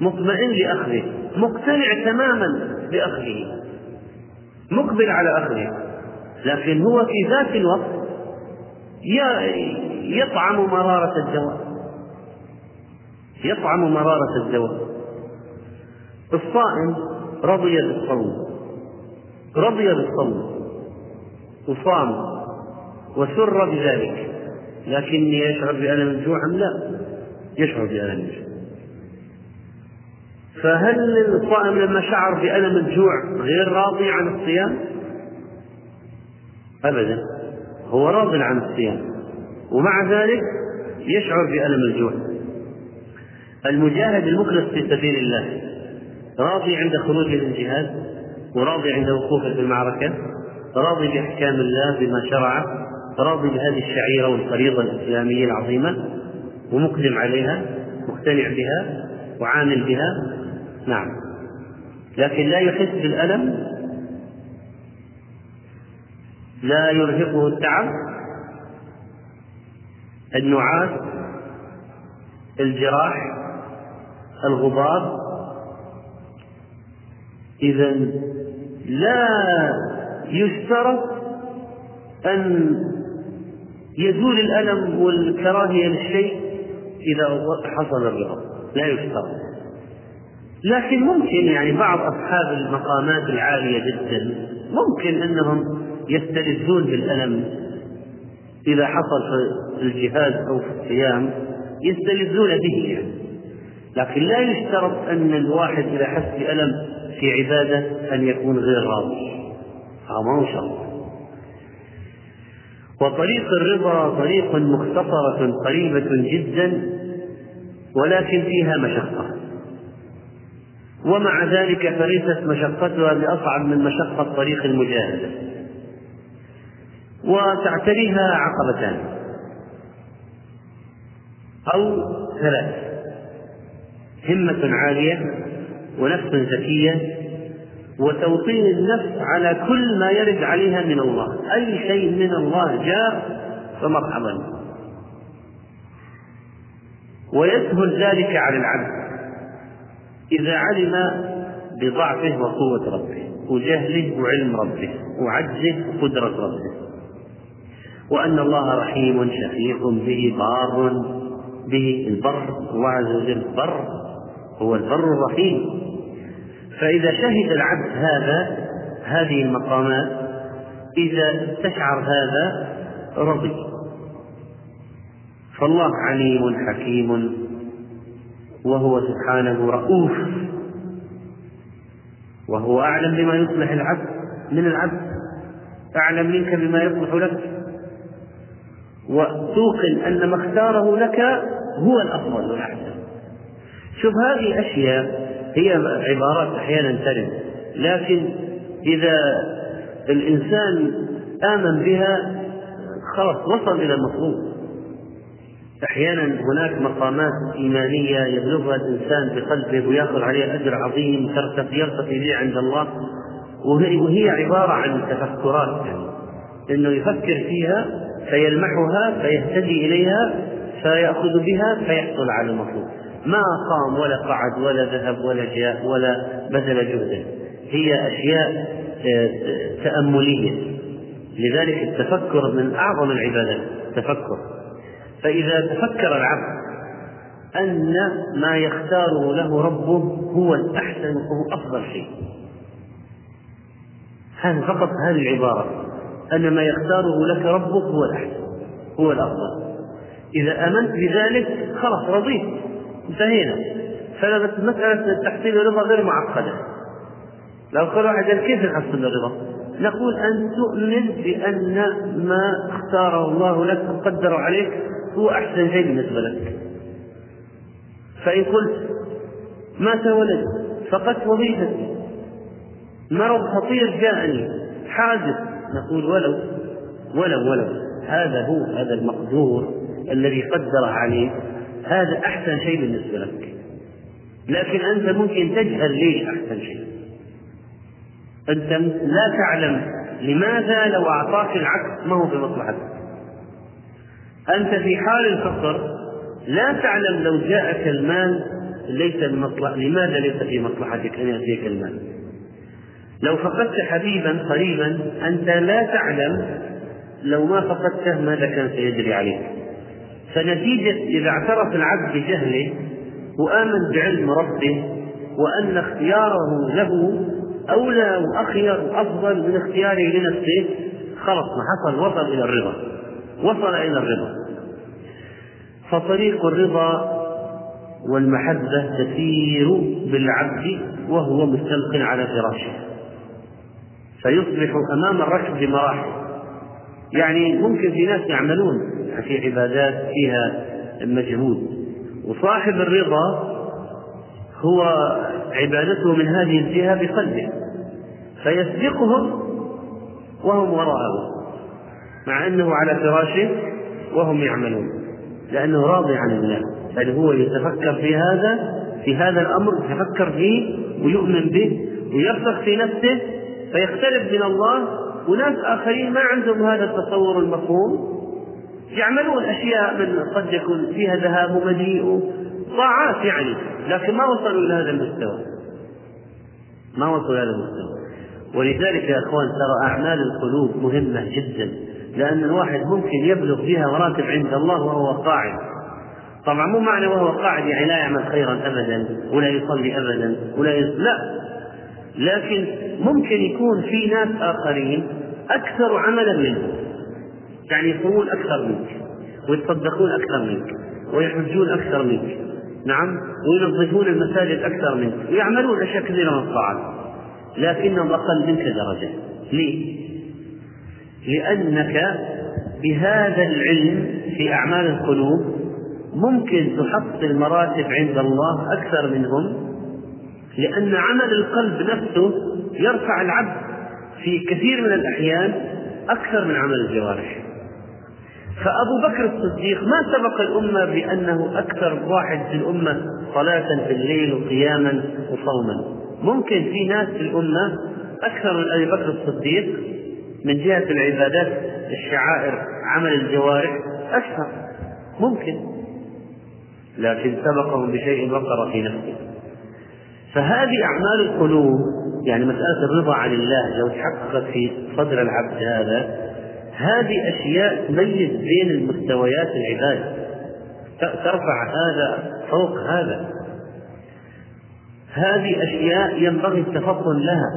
مطمئن لأخذه مقتنع تماما بأخذه مقبل على أخذه لكن هو في ذات الوقت يطعم مرارة الدواء. يطعم مرارة الدواء. الصائم رضي بالصوم. رضي بالصوم. وصام. وسر بذلك. لكني يشعر بألم الجوع أم لا؟ يشعر بألم الجوع. فهل الصائم لما شعر بألم الجوع غير راضي عن الصيام؟ أبدا. هو راض عن الصيام. ومع ذلك يشعر بألم الجوع. المجاهد المخلص في سبيل الله راضي عند خروجه للجهاد وراضي عند وقوفه في المعركة راضي بأحكام الله بما شرعه راضي بهذه الشعيرة والفريضة الإسلامية العظيمة ومقدم عليها مقتنع بها وعامل بها. نعم. لكن لا يحس بالألم لا يرهقه التعب النعاس الجراح الغبار. إذا لا يشترط أن يزول الألم والكراهية للشيء إذا حصل الرضا لا يشترط. لكن ممكن يعني بعض أصحاب المقامات العالية جدا ممكن أنهم يستلذون بالألم إذا حصل في الجهاد أو في الصيام يستلذون به يعني. لكن لا يشترط أن الواحد إذا حس بألم في عبادة أن يكون غير راضي. هذا ما هو شرط. وطريق الرضا طريق مختصرة قريبة جدا ولكن فيها مشقة. ومع ذلك فليست مشقتها بأصعب من مشقة طريق المجاهدة. وتعتريها عقبتان. أو ثلاث. همة عالية ونفس زكية وتوطين النفس على كل ما يرد عليها من الله. أي شيء من الله جاء فمرحبا. ويسهل ذلك على العبد إذا علم بضعفه وقوة ربه وجهله وعلم ربه وعجزه وقدرة ربه. وأن الله رحيم شفيق به بار به البر الله عز وجل بر هو البر الرحيم. فإذا شهد العبد هذا هذه المقامات إذا استشعر هذا رضي. فالله عليم حكيم وهو سبحانه رؤوف وهو أعلم بما يصلح العبد من العبد أعلم منك بما يصلح لك. وتوقن أن ما اختاره لك هو الأفضل والأحسن. شوف هذه أشياء هي عبارات أحيانا ترد لكن إذا الإنسان آمن بها خلاص وصل إلى المطلوب. أحيانا هناك مقامات إيمانية يبلغها الإنسان بقلبه ويأخذ عليها أجر عظيم ترتقي يرتقي به عند الله. وهي, عبارة عن تفكرات يعني. إنه يفكر فيها فيلمحها فيهتدي إليها فيأخذ بها فيحصل على المطلوب ما قام ولا قعد ولا ذهب ولا جاء ولا بذل جهدا هي أشياء آه، تأملية. لذلك التفكر من أعظم العبادات التفكر فإذا تفكر العبد أن ما يختاره له ربه هو الأحسن وهو أفضل شيء. هذا فقط هذه العبارة. أن ما يختاره لك ربك هو الأحسن هو الأفضل. إذا آمنت بذلك خلاص رضيت انتهينا. فمسألة تحصيل الرضا غير معقدة. لو قال واحد كيف نحصل الرضا؟ نقول أن تؤمن بأن ما اختاره الله لك وقدر عليك هو أحسن شيء بالنسبة لك. فإن قلت مات ولد فقدت وظيفتي. مرض خطير جاءني حادث نقول ولو ولو ولو. هذا هو هذا المقدور الذي قدر عليه. هذا أحسن شيء بالنسبة لك. لكن أنت ممكن تجهل ليش أحسن شيء. أنت لا تعلم لماذا لو أعطاك العكس ما هو في مصلحتك. أنت في حال الفقر لا تعلم لو جاءك المال ليس لماذا ليس في مصلحتك أن يأتيك المال؟ لو فقدت حبيبا قريبا أنت لا تعلم لو ما فقدته ماذا كان سيجري عليك. فنتيجة إذا اعترف العبد بجهله وآمن بعلم ربه وأن اختياره له أولى وأخير وأفضل من اختياره لنفسه خلص ما حصل وصل إلى الرضا. وصل إلى الرضا. فطريق الرضا والمحبة تسير بالعبد وهو مستلق على فراشه. فيصبح أمام الركب بمراحل يعني ممكن في ناس يعملون في عبادات فيها مجهود. وصاحب الرضا هو عبادته من هذه الجهة بقلبه. فيسبقهم وهم وراءه مع أنه على فراشه وهم يعملون لأنه راضي عن الله. بل هو يتفكر في هذا في هذا الأمر يتفكر فيه ويؤمن به ويرسخ في نفسه فيختلف من الله وناس آخرين ما عندهم هذا التصور المفهوم. يعملون أشياء من قد يكون فيها ذهاب ومجيء طاعات يعني لكن ما وصلوا إلى هذا المستوى. ما وصلوا إلى هذا المستوى. ولذلك يا إخوان ترى أعمال القلوب مهمة جدا لأن الواحد ممكن يبلغ بها مراتب عند الله وهو قاعد. طبعا مو معنى وهو قاعد يعني لا يعمل خيرا ابدا ولا يصلي ابدا ولا يصلي لا. لكن ممكن يكون في ناس آخرين أكثر عملا منه يعني يصومون أكثر منك ويتصدقون أكثر منك ويحجون أكثر منك. نعم؟ وينظفون المساجد أكثر منك ويعملون أشياء كثيرة من الطاعات. لكنهم أقل منك درجة. ليه؟ لأنك بهذا العلم في أعمال القلوب ممكن تحصل مراتب عند الله أكثر منهم لأن عمل القلب نفسه يرفع العبد في كثير من الأحيان أكثر من عمل الجوارح. فأبو بكر الصديق ما سبق الأمة بأنه أكثر واحد في الأمة صلاة في الليل وقياما وصوما. ممكن في ناس في الأمة أكثر من أبي بكر الصديق من جهة العبادات الشعائر عمل الجوارح أكثر ممكن. لكن سبقهم بشيء وقر في نفسه. فهذه أعمال القلوب يعني مسألة الرضا عن الله لو تحققت في صدر العبد هذا هذه أشياء تميز بين المستويات العبادة ترفع هذا فوق هذا. هذه أشياء ينبغي التفطن لها.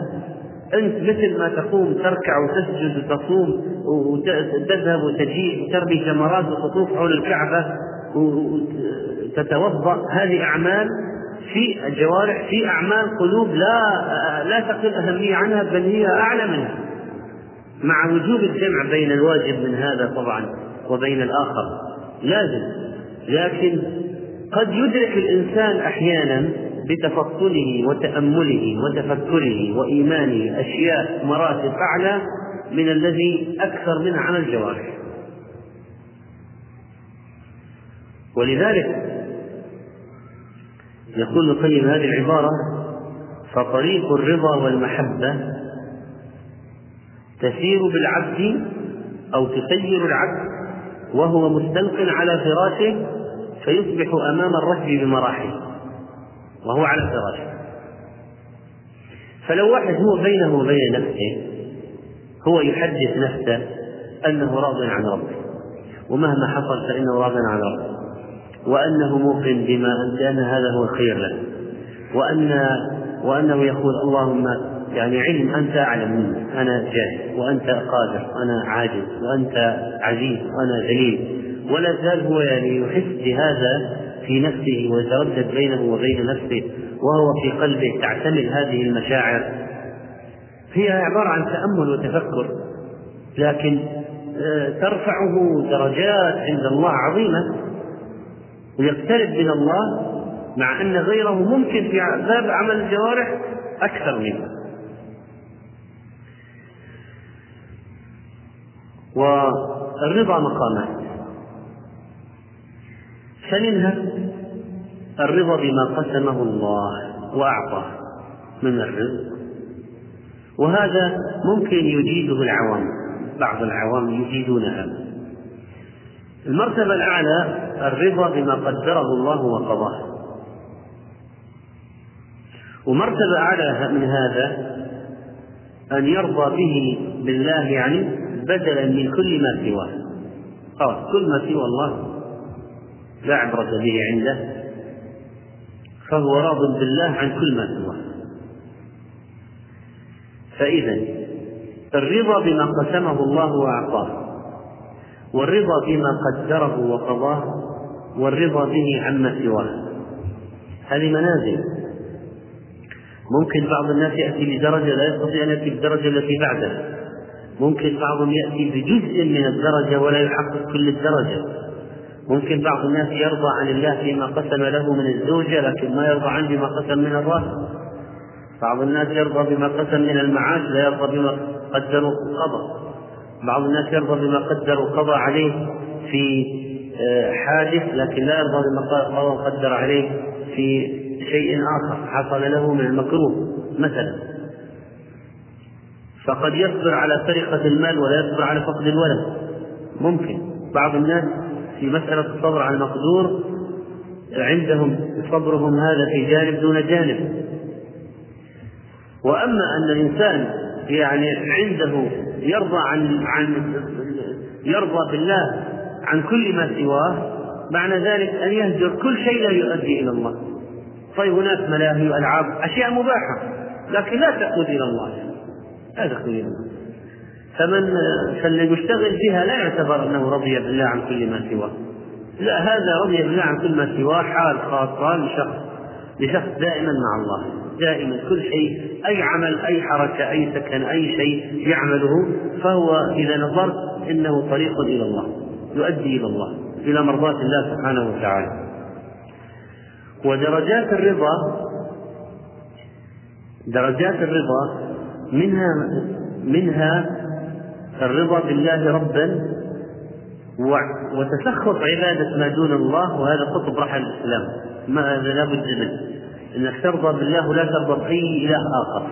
أنت مثل ما تقوم تركع وتسجد وتصوم وتذهب وتجيء وترمي جمرات وتطوف حول الكعبة وتتوضأ هذه أعمال في الجوارح في أعمال قلوب لا لا تقل أهمية عنها بل هي أعلى منها. مع وجوب الجمع بين الواجب من هذا طبعا وبين الآخر لازم. لكن قد يدرك الإنسان أحيانا بتفصله وتأمله وتفكره وإيمانه أشياء مراتب أعلى من الذي أكثر من عمل الجوارح. ولذلك يقول القيم هذه العبارة فطريق الرضا والمحبة تسير بالعبد أو تسير العبد وهو مستلق على فراشه فيصبح أمام الركب بمراحل وهو على فراشه. فلو واحد هو بينه وبين نفسه هو يحدث نفسه أنه راض عن ربه ومهما حصل فإنه راض عن ربه. وأنه موقن بما أن هذا هو الخير له وأن وأنه يقول اللهم يعني علم أنت أعلم مني أنا جاهل وأنت قادر وأنا عاجز وأنت عزيز وأنا ذليل. ولا زال هو يعني يحس بهذا في نفسه ويتردد بينه وبين نفسه وهو في قلبه تعتمد هذه المشاعر. هي عبارة عن تأمل وتفكر لكن آه، ترفعه درجات عند الله عظيمة. ويقترب من الله مع أن غيره ممكن في باب عمل الجوارح أكثر منه. والرضا مقامات. فمنها الرضا بما قسمه الله وأعطاه من الرزق. وهذا ممكن يجيده العوام. بعض العوام يجيدونها. المرتبة الأعلى الرضا بما قدره الله وقضاه. ومرتبة أعلى من هذا أن يرضى به بالله يعني بدلا من كل ما سواه. خلاص كل ما سوى الله لا عبرة به عنده فهو راض بالله عن كل ما سواه. فإذا الرضا بما قسمه الله وأعطاه والرضا بما قدره وقضاه والرضا به عما سواه. هذه منازل. ممكن بعض الناس يأتي لدرجة لا يستطيع أن يأتي بالدرجة التي بعدها ممكن بعضهم يأتي بجزء من الدرجة ولا يحقق كل الدرجة. ممكن بعض الناس يرضى عن الله فيما قسم له من الزوجة لكن ما يرضى عنه بما قسم من الراتب بعض الناس يرضى بما قسم من المعاش لا يرضى بما قدروا قضى بعض الناس يرضى بما قدروا قضى عليه في آه، حادث لكن لا يرضى بما قضى قدر عليه في شيء آخر حصل له من المكروه مثلا. فقد يصبر على سرقة المال ولا يصبر على فقد الولد. ممكن. بعض الناس في مسألة الصبر على المقدور عندهم صبرهم هذا في جانب دون جانب. وأما أن الإنسان يعني عنده يرضى عن عن يرضى بالله عن كل ما سواه معنى ذلك أن يهجر كل شيء لا يؤدي إلى الله. طيب هناك ملاهي وألعاب أشياء مباحة لكن لا تقود إلى الله. لا تقود إلى الله. فمن فالذي يشتغل بها لا يعتبر أنه رضي بالله عن كل ما سواه. لا هذا رضي بالله عن كل ما سواه حال خاصة لشخص لشخص دائما مع الله دائما كل شيء أي عمل أي حركة أي سكن أي شيء يعمله فهو إذا نظرت إنه طريق إلى الله يؤدي إلى الله إلى مرضاة الله سبحانه وتعالى. ودرجات الرضا درجات الرضا منها منها الرضا بالله ربا وتسخط عبادة ما دون الله وهذا قطب رحل الإسلام ما هذا لا بد منه. انك ترضى بالله ولا ترضى باي إله آخر.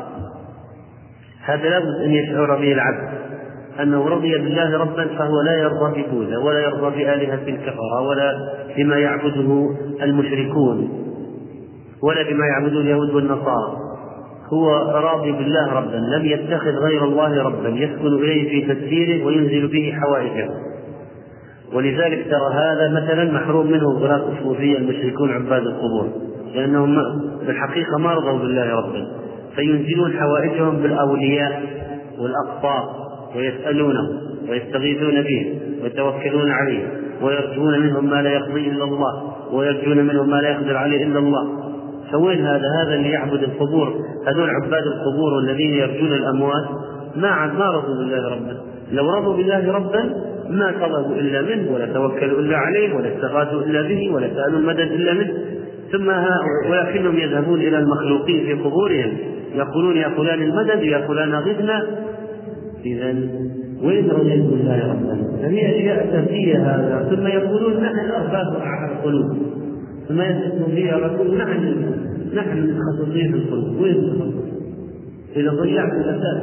هذا لابد أن يشعر به العبد. أنه رضي بالله ربا فهو لا يرضى ببوذا ولا يرضى بآلهة الكفرة ولا بما يعبده المشركون ولا بما يعبده اليهود والنصارى. هو راضي بالله ربا لم يتخذ غير الله ربا يسكن إليه في تدبيره وينزل به حوائجه. ولذلك ترى هذا مثلا محروم منه غلاة الصوفية المشركون عباد القبور. لأنهم بالحقيقة ما رضوا بالله ربا فينزلون حوائجهم بالأولياء والأقطار ويسألونهم ويستغيثون بهم ويتوكلون عليه ويرجون منهم ما لا يقضي إلا الله ويرجون منهم ما لا يقدر عليه إلا الله. فوين هذا؟ هذا اللي يعبد القبور. هذول عباد القبور والذين يرجون الأموات. ما ما رضوا بالله ربا. لو رضوا بالله ربا ما طلبوا إلا منه ولا توكلوا إلا عليه ولا استغاثوا إلا به ولا سألوا المدد إلا منه. ثم ولكنهم يذهبون إلى المخلوقين في قبورهم يقولون يا فلان المدد يا فلان غثنا إذا وين رجل بالله ربنا؟ فهي أشياء أساسية هذا. ثم يقولون نحن أرباب القلوب. ثم يثبتون فيها يقول نحن نحن متخصصين القلوب. وين التخصص؟ إذا ضيعت الأساس.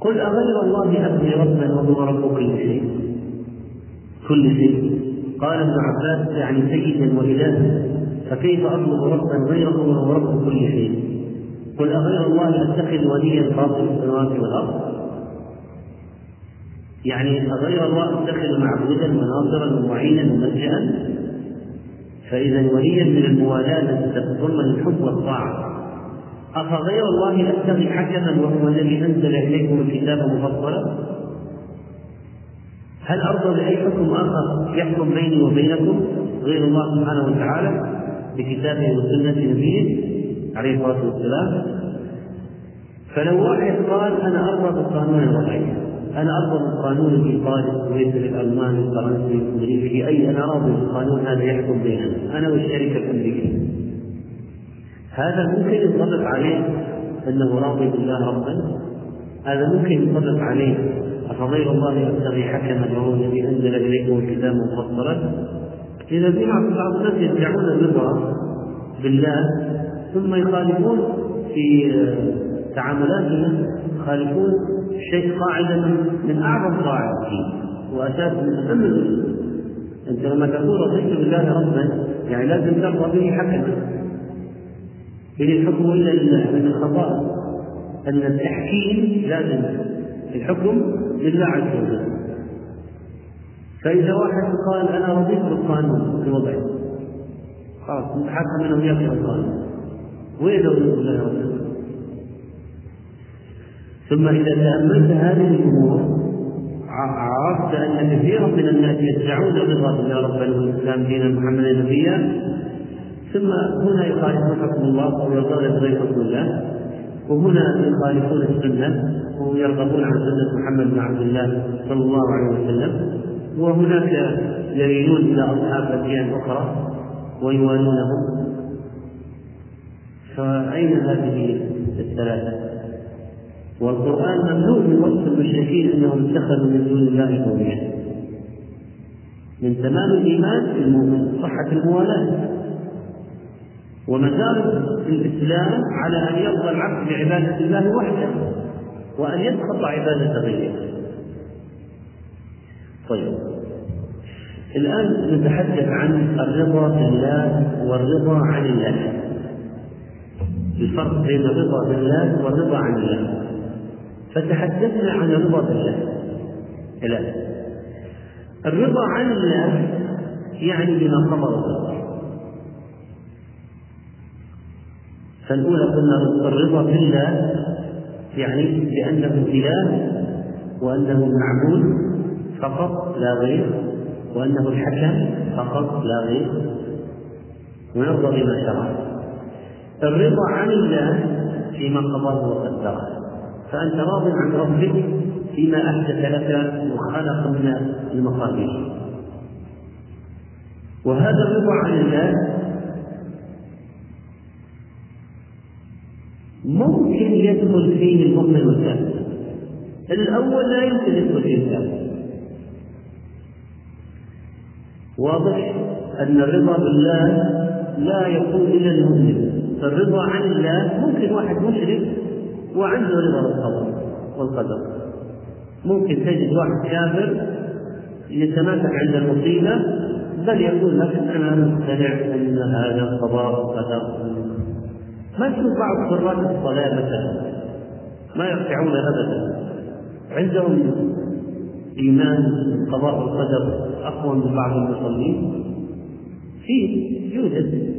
قل أغير الله أبغي ربا وهو رب كل شيء كل شيء. قال ابن عباس يعني سيدا وإلها فكيف أطلب ربا غيره وهو رب كل شيء؟ قل أغير الله أتخذ وليا فاطر السماوات والأرض؟ يعني أغير الله أتخذ معبودا وناصرا ومعينا وملجأ فإذا وليا من الموالاة التي تتضمن الحب والطاعة. أفغير الله أبتغي حكما وهو الذي أنزل إليكم الكتاب مفصلا؟ هل أرضى بأي حكم آخر يحكم بيني وبينكم غير الله سبحانه وتعالى بكتابه وسنة نبيه عليه الصلاة والسلام؟ فلو واحد قال أنا أرضى بالقانون الوضعي أنا أرضى بالقانون الإيطالي السويسري الألماني الفرنسي الإنجليزي أي أنا راضي بالقانون هذا يحكم بيننا أنا والشركة الأمريكية. هذا ممكن ينطبق عليه أنه راضي بالله ربا هذا ممكن ينطبق عليه أفغير الله يبتغي حكما وهو الذي أنزل إليكم الكتاب مفصلا؟ إذا في بعض الناس يدعون الرضا بالله ثم يخالفون في تعاملاتهم يخالفون شيء قاعدة من أعظم الدين وأساس من أهم أنت لما تقول رضيت بالله ربا يعني لازم ترضى به حكما. إن الحكم إلا لله من الخطأ أن التحكيم لازم الحكم لله عز وجل. فإذا واحد قال أنا رضيت بالقانون في وضعي خلاص نتحكم أنا وياك بالقانون. وين لو الله ربنا ثم إذا تأملت هذه الأمور عرفت أن كثيرا من الناس يدعون الرضا بالله ربا والإسلام دينا محمدا نبيا ثم هنا يخالفون حكم الله ويرضون بغير حكم الله. وهنا يخالفون السنة ويرغبون عن سنة محمد بن عبد الله صلى الله عليه وسلم. وهناك يميلون إلى أصحاب أديان أخرى ويوالونهم. فأين هذه الثلاثة؟ والقرآن مملوء من وصف المشركين أنهم اتخذوا من دون الله أولياء. من تمام الإيمان المؤمن صحة الموالاة. ومدار الإسلام على أن يرضى العبد بعبادة الله وحده وأن يسخط عبادة غيره. طيب. الآن نتحدث عن الرضا بالله والرضا عن الله. الفرق بين الرضا بالله والرضا عن الله. فتحدثنا عن الرضا بالله الآن الرضا عن الله يعني بما قضى الله فالأولى قلنا الرضا بالله يعني بأنه إله وأنه المعبود فقط لا غير وأنه الحكم فقط لا غير. ونرضى بما شرع. الرضا عن الله فيما قضاه وقدره فأنت راض عن ربك فيما أحدث لك وخلق من المقادير وهذا الرضا عن الله ممكن يدخل فيه المؤمن والكافر الأول لا يمكن يدخل فيه الكافر واضح أن الرضا بالله لا يكون إلا المؤمن فالرضا عن الله ممكن واحد مشرك وعنده رضا بالقدر والقدر. ممكن تجد واحد كافر يتماسك عند المصيبة بل يقول لك أنا مقتنع أن هذا قضاء وقدر ما تشوف بعض قراء الصلاة مثلا ما يرجعون أبدا. عندهم إيمان بالقضاء والقدر أقوى من بعض المصلين؟ فيه يوجد.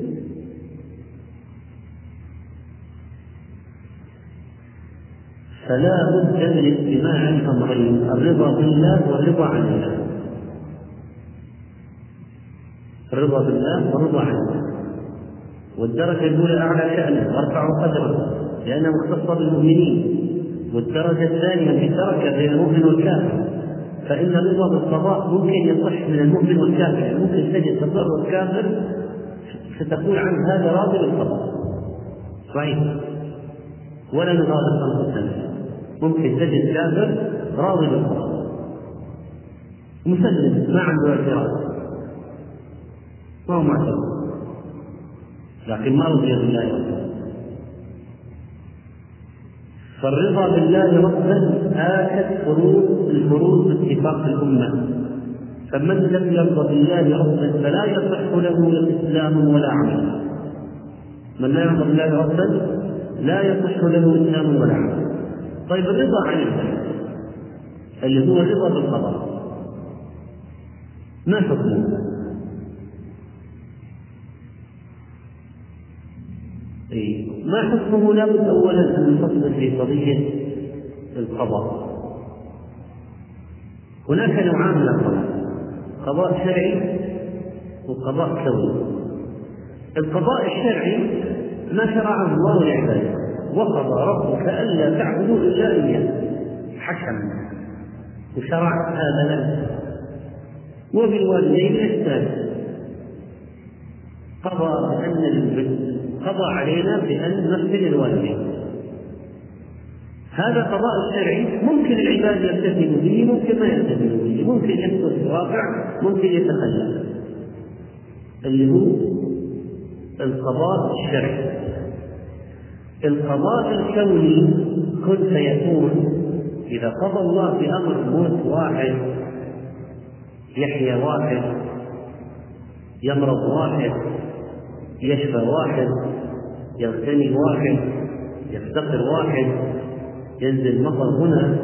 فلا بد من اجتماع الأمرين الرضا بالله والرضا عن الله. الرضا بالله والرضا عن الله. والدرجة الأولى أعلى شأنه وأرفع قدره لأنه مختص بالمؤمنين. والدرجة الثانية في الدرجة بين المؤمن والكافر. فإن الرضا بالقضاء ممكن يصح من المؤمن والكافر. يعني ممكن تجد تصرف كافر ستقول عنه هذا راضي بالقضاء. صحيح. ولا نغالب أنفسنا. ممكن تجد كافر راضي بالقضاء. مسلم ما عنده اعتراض ما هو معترض؟ لكن ما رضي بالله ربا. فالرضا بالله ربا آكد فروض الفروض باتفاق الأمة. فمن لم يرضى بالله ربا فلا يصح له إسلام ولا عمل. من لا يرضى بالله ربا لا يصح له إسلام ولا عمل. طيب الرضا عن اللي هو الرضا بالقضاء. ما حكمه؟ ما حكمه لابد اولا أن نفصل في قضية القضاء. هناك نوعان من القضاء. قضاء شرعي وقضاء كوني. القضاء الشرعي ما شرعه الله لعباده. وقضى ربك ألا تعبدوا إلا إياه. حكم وشرع هذا لك وبالوالدين احسانا قضى بأن قضى علينا بأن نغفر الوالدين. هذا قضاء الشرعي ممكن العباد يلتزموا به ممكن ما يلتزموا به ممكن يحصل الواقع ممكن يتخلى. اللي هو القضاء الشرعي. القضاء الكوني كن فيكون إذا قضى الله بأمر موت واحد يحيى واحد يمرض واحد يشفى واحد يغتني واحد يفتقر واحد ينزل مطر هنا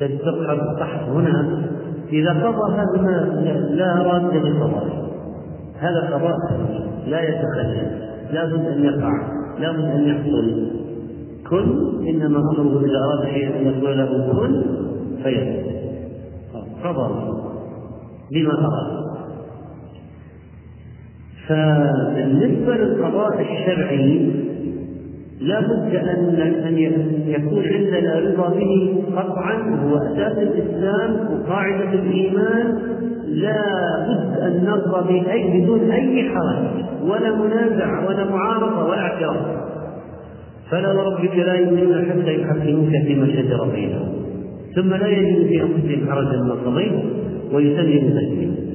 تستقحب القحط هنا. إذا قضى هذا لا راد لقضائه. هذا قضاء لا يتخلى لابد أن يقع لابد أن يحصل. كن إنما أمره إذا أراد شيئا أن يقول له كن فيكون. قضى. بما أراد فبالنسبة للقضاء الشرعي لا بد أن أن يكون عندنا رضا به قطعا وهو أساس الإسلام وقاعدة الإيمان. لا بد أن نرضى به بدون أي حرج ولا منازع ولا معارضة ولا اعتراض فلا وربك لا يؤمنون حتى يحكموك فيما شجر بينهم. ثم لا يجد في أنفسهم حرجا من قضيت ويسلموا تسليما.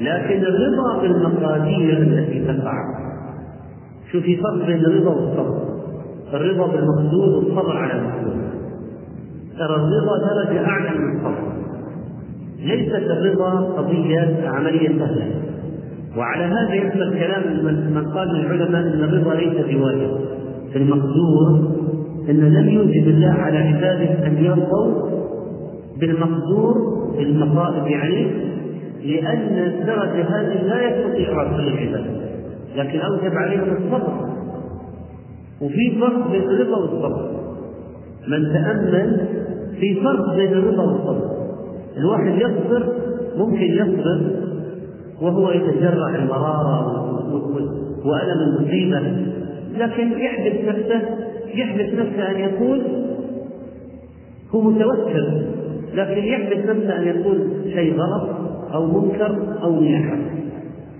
لكن الرضا بالمقادير التي تقع شوف في فرق بين الرضا والصبر. الرضا بالمقدور والصبر على المقدور. ترى الرضا درجة أعلى من الصبر. ليست الرضا قضية عملية سهلة. وعلى هذا يحمل كلام من قال العلماء إن الرضا ليس بواجب. في المقدور إن لم يوجب الله على عباده أن يرضوا بالمقدور بالمصائب يعني لأن الدرجة هذه لا يستطيع كل العباد لكن أوجب عليهم الصبر. وفي فرق بين الرضا والصبر. من تأمل في فرق بين الرضا والصبر. الواحد يصبر ممكن يصبر وهو يتجرع المرارة وألم المصيبة لكن يحدث نفسه يحدث نفسه أن يقول هو متوكل لكن يحدث نفسه أن يقول شيء غلط. أو منكر أو نياحة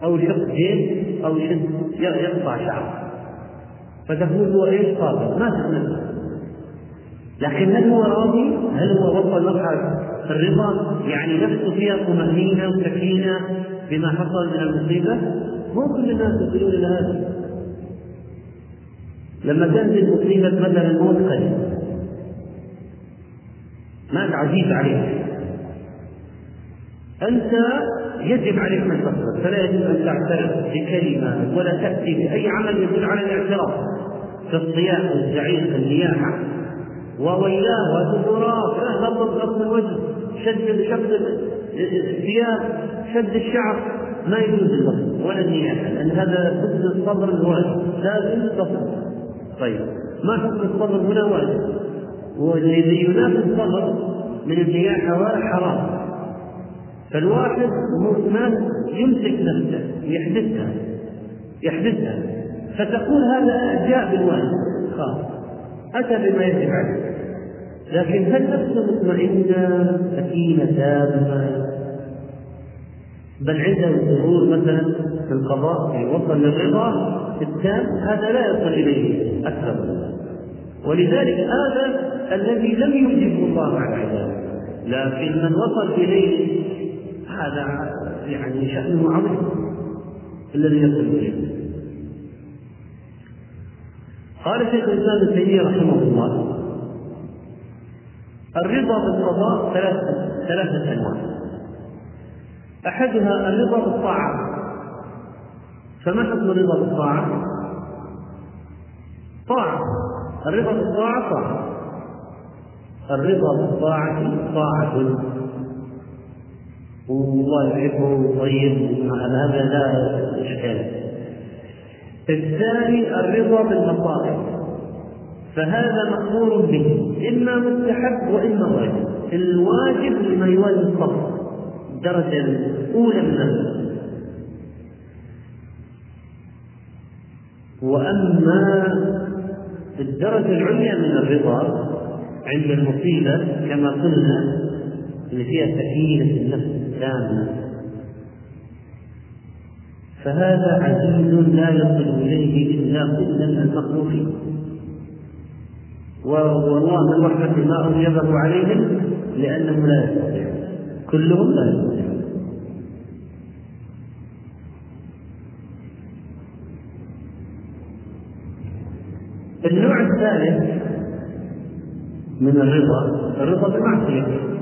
أو شق جيب أو شد يقطع شعر فتقول هو إيش صابر ما تتمنى لكن هل هو راضي؟ هل هو وصل مرحلة الرضا؟ يعني نفسه فيها طمأنينة وسكينة بما حصل من المصيبة؟ مو كل الناس يصلون إلى هذا. لما تنزل مصيبة مثلا الموت قليل مات عزيز عليك أنت يجب عليك أن تصبر فلا يجب أن تعترف بكلمة ولا تأتي بأي عمل يدل على الاعتراف. كالصيام الزعيق النياحة. وويلاه وزبراء غض غض الوجه. شد شد الثياب شد الشعر. ما يجوز الوصف ولا النياحة لأن هذا ضد الصبر الواجب. لازم تصبر طيب ما حكم الصبر هنا واجب؟ والذي ينافي الصبر من النياحة حرام فالواحد ما يمسك نفسه يحدثها يحدثها فتقول هذا جاء بالواجب خلاص أتى بما يجب عليه. لكن هل نفسه مطمئنة؟ سكينة تامة بل عنده سرور مثلا في القضاء وصل للرضا التام هذا لا يصل إليه أكثر ولذلك هذا الذي لم يجبه الله على عباده لكن من وصل إليه هذا يعني شأنه عظيم الذي يصل إليه. قال شيخ الإسلام ابن تيمية رحمه الله الرضا بالقضاء ثلاثة ثلاثة أنواع. أحدها الرضا بالطاعة. فما حكم الرضا بالطاعة؟ طاعة. الرضا بالطاعة طاعة. الرضا بالطاعة طاعة. والله يحبه طيب هذا لا إشكال. الثاني الرضا بالمصائب. فهذا مأمور به إما مستحب وإما واجب. الواجب لما يوازي الصبر الدرجة الأولى من الرضا. وأما الدرجة العليا من الرضا عند المصيبة كما قلنا اللي فيها سكينة النفس. التامة فهذا عزيز لا يصل إليه إلا كل المخلوقين والله من رحمة ما أوجبه عليهم لأنه لا يستطيع. كلهم لا يستطيعون النوع الثالث من الرضا الرضا بالمعصية.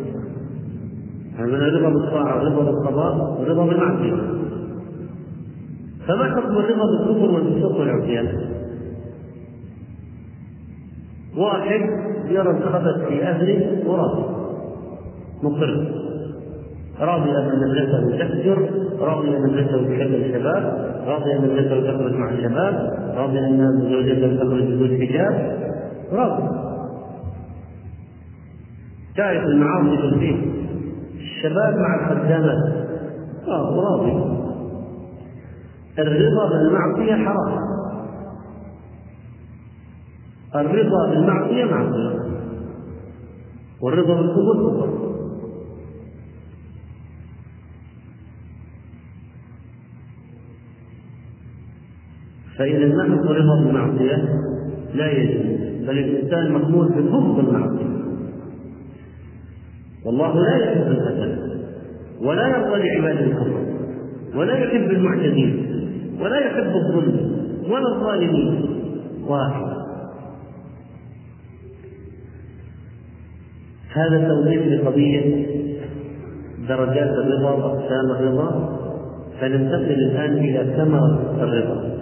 من الرضا بالطاعة الرضا بالقضاء الرضا بالمعصية فما حكم الرضا بالكفر والفسوق والعصيان؟ واحد يرى الخبث في أهله وراضي. مقر. راضي أن مدرسته تهجر راضي أن مدرسته تحب الشباب راضي أن مدرسته تخرج مع الشباب راضي أن زوجته تخرج بدون حجاب. راضي. تعرف المعاصي في البيت الشباب مع الخدامات. آه راضي. الرضا بالمعصية حرام. الرضا بالمعصية معصية والرضا بالكفر كفر فإذا نحن الرضا بالمعصية؟ لا يجوز. بل الإنسان مأمور ببغض المعصية والله لا يحب الفساد ولا يرضى لعباده الكفر ولا يحب المعتدين ولا يحب الظلم ولا الظالمين. واحد. هذا توضيح لقضية درجات الرضا وأقسام الرضا فننتقل الآن إلى ثمرة الرضا.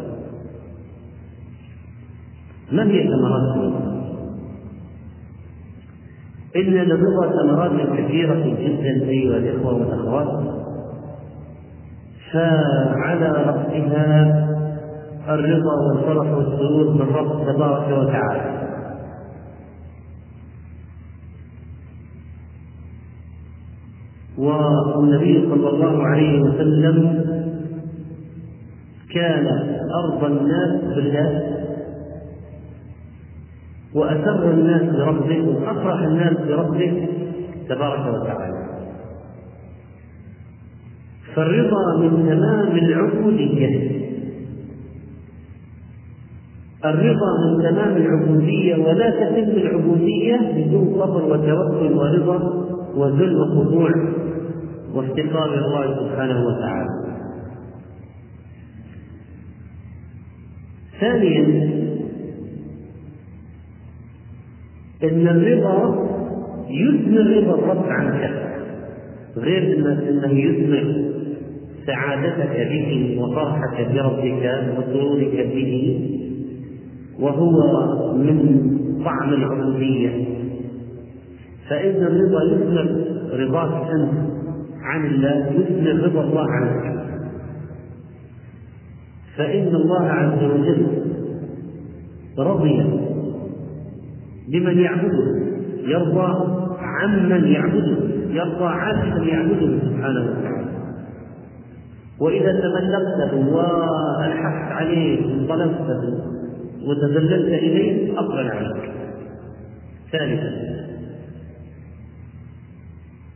ما هي ثمرات الرضا؟ إن للرضا ثمرات كثيرة جدا أيها الإخوة والأخوات فعلى رأسها الرضا والفرح والسرور من رب تبارك وتعالى. والنبي صلى الله عليه وسلم كان أرضى الناس بالله وأسر الناس بربه وأفرح الناس بربه تبارك وتعالى. فالرضا من تمام العبودية. الرضا من تمام العبودية ولا تتم العبودية بدون صبر وتوكل ورضا وذل وخضوع وافتقار الله سبحانه وتعالى. ثانيا إن الرضا يثمر رضا الرب عنك غير إنه يثمر سعادتك به وفرحك بربك وسرورك به وهو من طعم العبودية. فإن الرضا يثمر رضاك أنت عن الله يثمر رضا الله عنك. فإن الله عز وجل رضي بمن يعبده يرضى عمن يعبده يرضى عن من يعبده سبحانه وتعالى. وإذا تملكته وألحقت عليه وطلبته وتذللت إليه أقبل عليك. ثالثا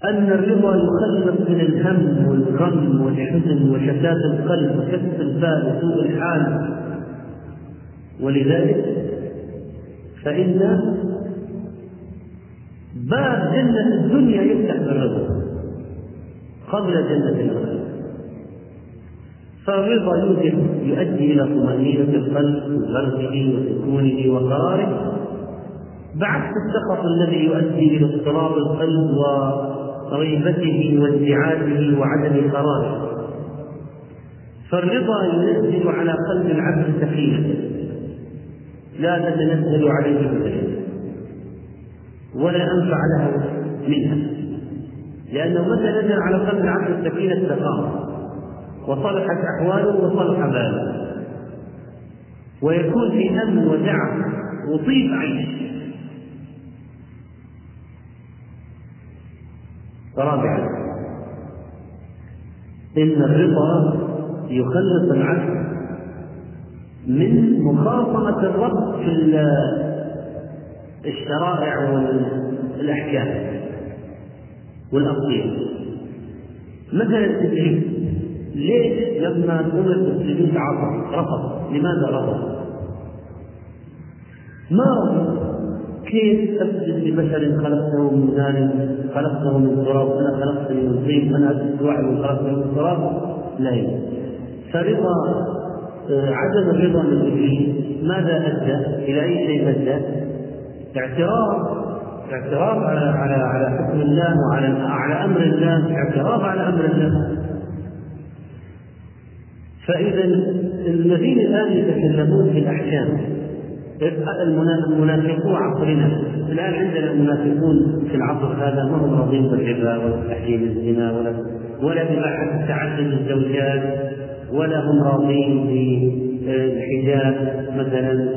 أن الرضا يخلص من الهم والغم والحزن وشتات القلب وكسب البال وسوء الحال. ولذلك فإن باب جنة الدنيا يفتح بالرضا قبل جنة الآخرة فالرضا يوجد يؤدي إلى طمأنينة القلب وغرقه وسكونه وقراره. بعكس السخط الذي يؤدي إلى اضطراب القلب وريبته وانزعاجه وعدم قراره. فالرضا ينزل على قلب العبد سكينة لا تتنزل عليه السكينة ولا أنفع له منها. لأنه متى نزل على قلب العبد السكينة استقام وصلحت أحواله وصلح باله. ويكون في أمن ودعم وطيب عيش رابعا إن الرضا يخلص العبد من مخاصمة الرب في الشرائع والأحكام والأقضية مثلا التدريب ليش لما أمر بالسجود عصى رفض. لماذا رفض؟ ما رفض. كيف اسجد لبشر خلقته من نار خلقته من تراب أنا خلقتني من طين أنا اسجد واحد خلقته من تراب؟ لا يمكن فرضا آه، عدم الرضا من ابليس ماذا أدى؟ إلى أي شيء أدى؟ اعتراف اعتراف على على على حكم الله وعلى على أمر الله اعتراف على أمر الله. فإذا الذين الآن يتكلمون في الأحكام المنافقو عصرنا الآن عندنا المنافقون في العصر هذا ما هم راضين بالربا ولا تحريم الزنا ولا ولا بإباحة تعدد الزوجات ولا هم راضين بالحجاب مثلا.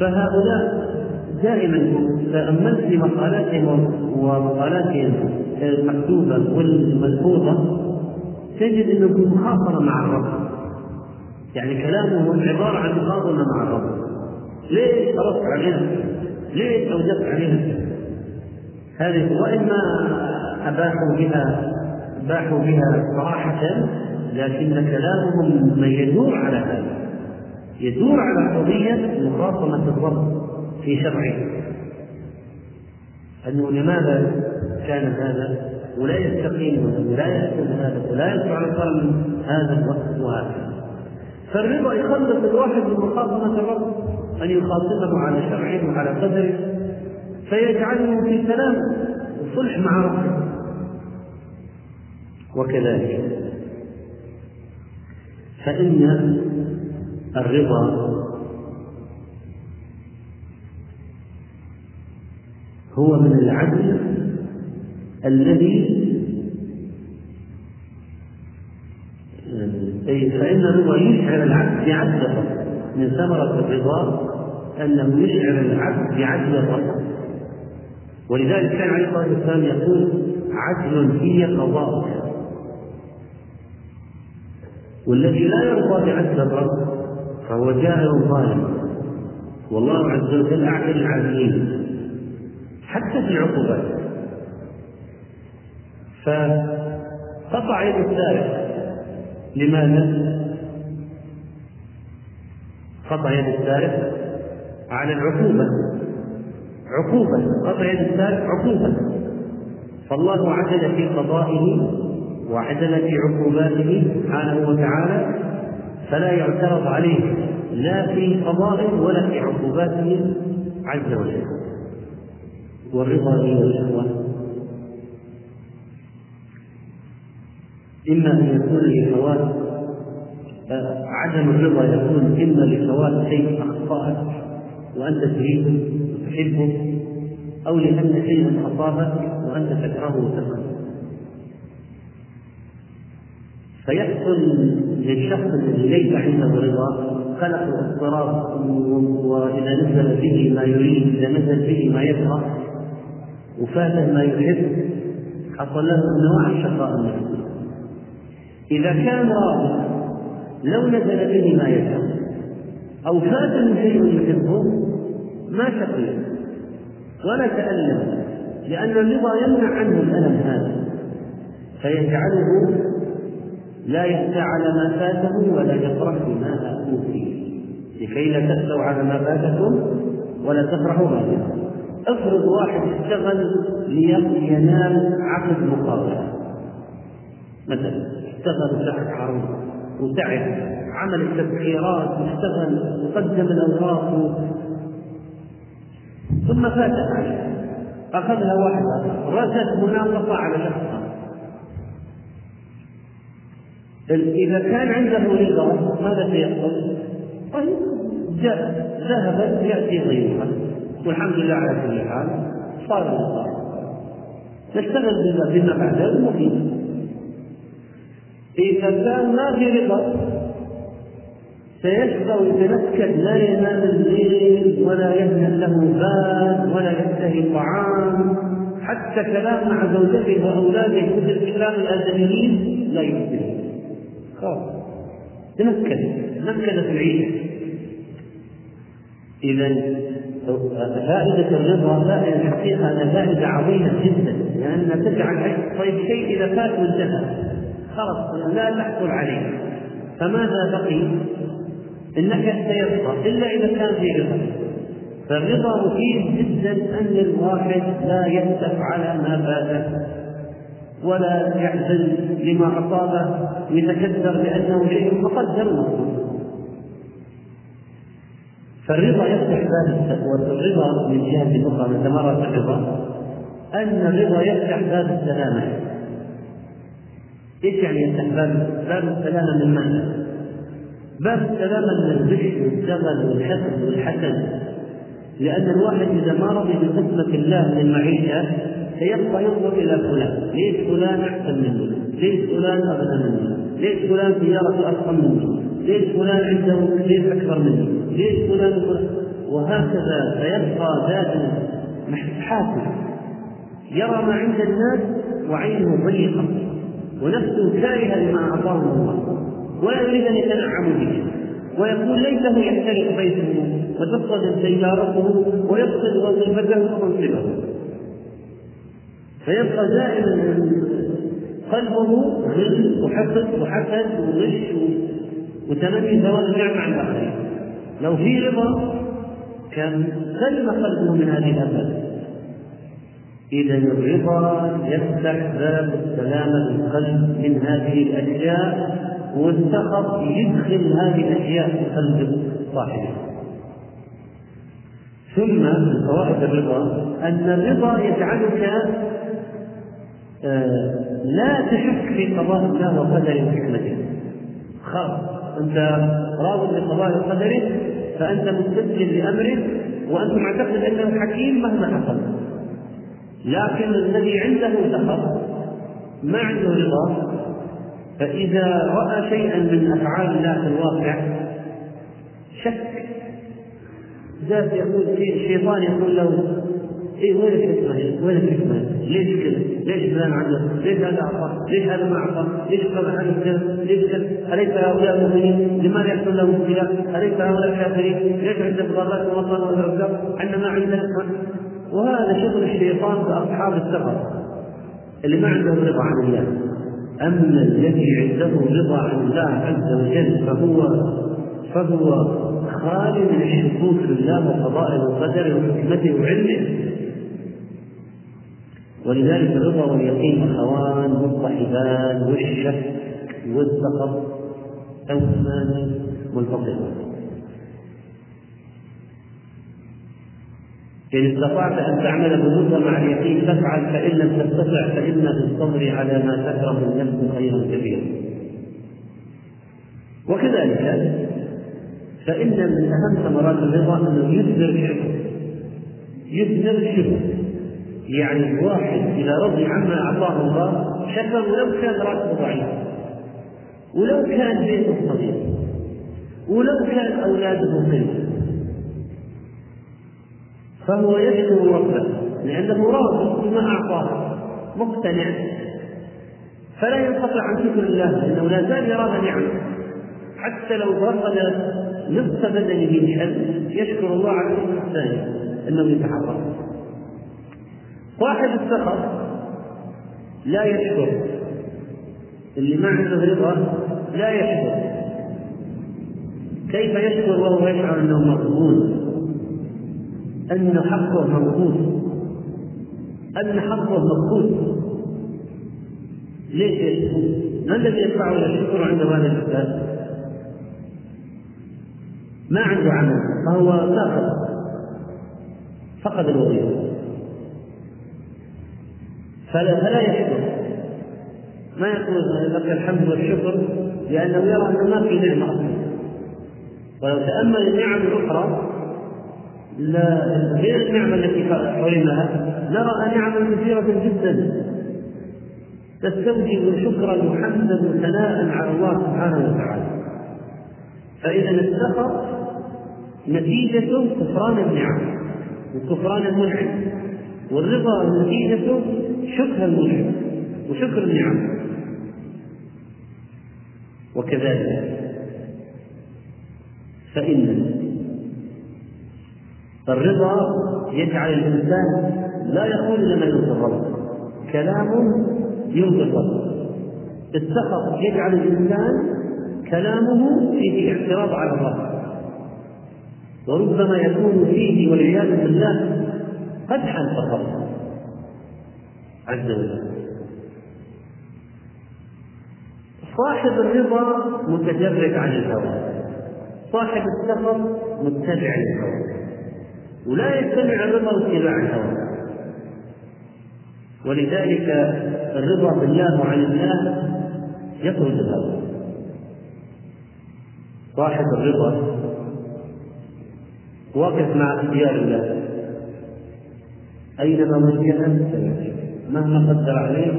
فهؤلاء دائما تأملت في مقالاتهم ومقالاتهم المكتوبة والملحوظة تجد أنه في مخاصمة مع الرب يعني كلامهم عبارة عن مخاصمة مع الرب ليش فرضت عليها؟ ليش أوجبت عليها؟ هذه واما أباحوا بها أباحوا بها صراحة لكن كلامهم ما يدور على هذا يدور على قضية مخاصمة الرب في شرعه. أنه لماذا كان هذا؟ ولا يستقيم ولا يحسن هذا ولا يدفع القلم هذا الوقت وهذا. فالرضا يخلص الواحد من مخاصمه الرب أن يخاطبه على شرعه وعلى قدره فيجعله في سلام وصلح مع ربه. وكذلك فإن الرضا هو من العدل الذي فإن الرضا يشعر العبد بعدل من ثمرة الرضا أنه يشعر العبد بعدل الرب. ولذلك كان عليه الصلاة والسلام يقول عدل في قضاءك والذي لا يرضى بعدل الرب فهو جائر ظالم. والله عز وجل أعدل العادلين. حتى في العقوبات فقطع يد السارق لماذا؟ قطع يد السارق على العقوبة. عقوبة. قطع يد السارق عقوبة. فالله عدل في قضائه وعدل في عقوباته سبحانه وتعالى فلا يعترض عليه لا في قضائه ولا في عقوباته عز وجل. والرضا ايها الإخوة. اما ان يكون لفوات عدم الرضا يكون إما لفوات شيء أخطأك وأنت تريده وتحبه أو لأن شيئا أصابك وأنت تكرهه وتكرهه فيحصل للشخص الذي ليس عنده رضا قلق واضطراب وإذا نزل به ما يريد إذا نزل به ما يكره وفاته ما يحب حصل له نوع الشقاء. النفسي إذا كان راضي لو نزل به ما يشاء أو فات شيء يحبه ما شقي. ولا تألم لأن الرضا يمنع عنه الألم هذا. فيجعله لا يخشى على ما فاته ولا يفرح بما أوتي لكي لا تخشوا على ما فاتكم ولا تفرحوا بما أفرض واحد اشتغل لينال عقد مقابلة. مثلا اشتغل تحت عرض وتعب عمل التسعيرات واشتغل وقدم الأوراق. ثم فاتت عليه. أخذها واحد آخر. مناقصه على شخص إذا كان عنده رضا ماذا سيحصل؟ طيب ذهبت يأتي غيرها. والحمد لله على كل حال. صار النصاب نشتغل بما بعده المفيد. إذا كان ما في رضا سيشقى ويتنكد لا ينام الليل ولا يهنأ له بال ولا يشتهي طعام حتى كلام مع زوجته وأولاده مثل كلام الادميين لا يمكن. خلاص. تنكد تنكدت العيشة. اذا فائدة الرضا الحقيقة فائدة عظيمة جدا لأن تجعل طيب شيء إذا فات وانتهى. خلاص لا تحصل عليه. فماذا بقي؟ النكد سيبقى إلا إذا كان في رضا. فالرضا مفيد جدا أن الواحد لا يأسف على ما فاته ولا يحزن لما أصابه يتكدر لأنه شيء مقدر فالرضا يفتح باب والرضا من جهة أخرى من ثمرات الرضا أن الرضا يفتح باب السلامة إيش يعني يفتح باب باب السلامة من ماذا؟ باب السلامة من الغش والزغل والحسد والحسد لأن الواحد إذا ما رضي بقسمة الله للمعيشة سيبقى ينظر إلى فلان، ليش فلان أحسن مني؟ ليش فلان أغنى مني؟ ليش فلان سيارته أضخم مني؟ ليش فلان عنده ليش أكبر مني؟ ليش فلان؟ وهكذا سيبقى دائما حاسس يرى ما عند الناس وعينه ضيقة ونفسه كارهة لما أعطاه الله ولا يريد أن يتنعم به ويقول ليته يحترق بيته وتفقد سيارته ويفقد وظيفته ومنصبه فيبقى دائما قلبه غل وحقد وحسد وغش وتمني زوال النعمة عن الآخرين لو في رضا كان سلم قلبه من هذه الآفات إذا الرضا يفتح باب السلامة القلب من هذه الأشياء والسخط يدخل هذه الأشياء في قلب صاحبه. ثم من فوائد الرضا أن الرضا يجعلك آه، لا تشك في قضاء الله وقدره وحكمته خلاص أنت راض بقضاء وقدره فأنت مستسلم لأمره وأنت معتقد أنه حكيم مهما حصل. لكن الذي عنده سخط ما عنده رضا فإذا رأى شيئا من أفعال الله في الواقع شك. ذات يقول الشيطان يقول له إيه وين الحكمه وين الحكمه؟ ليش كذا؟ ليش فلان عنده؟ ليش هذا اعطى؟ ليش هذا ما اعطى؟ ليش قال هذا كذا؟ ليش كذا؟ أليس هؤلاء مؤمنين؟ لماذا يحصل لهم ابتلاء؟ أليس هؤلاء كافرين؟ ليش عندهم ضربات ومطر ورزق؟ عندنا ما عندنا وهذا شغل الشيطان بأصحاب السفر اللي ما عندهم رضا عن الله أما الذي عنده رضا عن الله عز وجل فهو فهو خالي من الشكوك في الله وقضائه وقدره وحكمته وعلمه ولذلك الرضا واليقين أخوان مصطحبان والشك والسخط توأمان منفصلان إن استطعت أن تعمل بالرضا مع اليقين فافعل فإن لم تستطع فإن في الصبر على ما تكره النفس خيرا كثيرا. وكذلك فإن من أهم ثمرات الرضا أنه يثمر الشكر. يثمر الشكر. يعني الواحد إذا رضي عما أعطاه الله شكر ولو كان رأسه ضعيف. ولو كان بيته صغير. ولو كان أولاده قلة. فهو يشكر ربه لأنه راضي بما أعطاه مقتنع فلا ينقطع عن شكر الله لأنه لا زال يرى نعمة حتى لو فقد نصف بدنه من يشكر الله على الثاني أنه يتحرك صاحب السخط لا يشكر. اللي ما عنده رضا لا يشكر. كيف يشكر وهو يشعر أنه مقبول أن حقه مقبول أن حقه مقبول ليش؟ ما الذي يدفعه إلى الشكر عند هذا الاستاذ؟ ما عنده عمل فهو ساقط فقد الوظيفة. فلا فلا يشكر ما يقول لك الحمد والشكر لأنه يرى أنه ما في نعمة ولو تأمل النعم الاخرى لا غير النعمة التي حرمها نرى نعما كثيرة جدا. تستوجب شكرا وحمدا وثناء على الله سبحانه وتعالى. فإذا السخط نتيجة كفران النعم وكفران المنعم والرضا نتيجة شكر المنعم وشكر النعم. وكذلك فإن الرضا يجعل الإنسان لا يقول لما يرضي الرب كلام يرضي الرب السخط يجعل الإنسان كلامه فيه اعتراض على الرب. وربما يكون فيه والعياذ بالله قدحا فقط. عز وجل. صاحب الرضا متجرد عن الهوى. صاحب السخط متبع الهوى ولا يتبع الرضا واتباع الهوى. ولذلك الرضا بالله وعن الله يطرد الهوى. صاحب الرضا واقف مع اختيار الله. أينما وجه مهما قدر عليه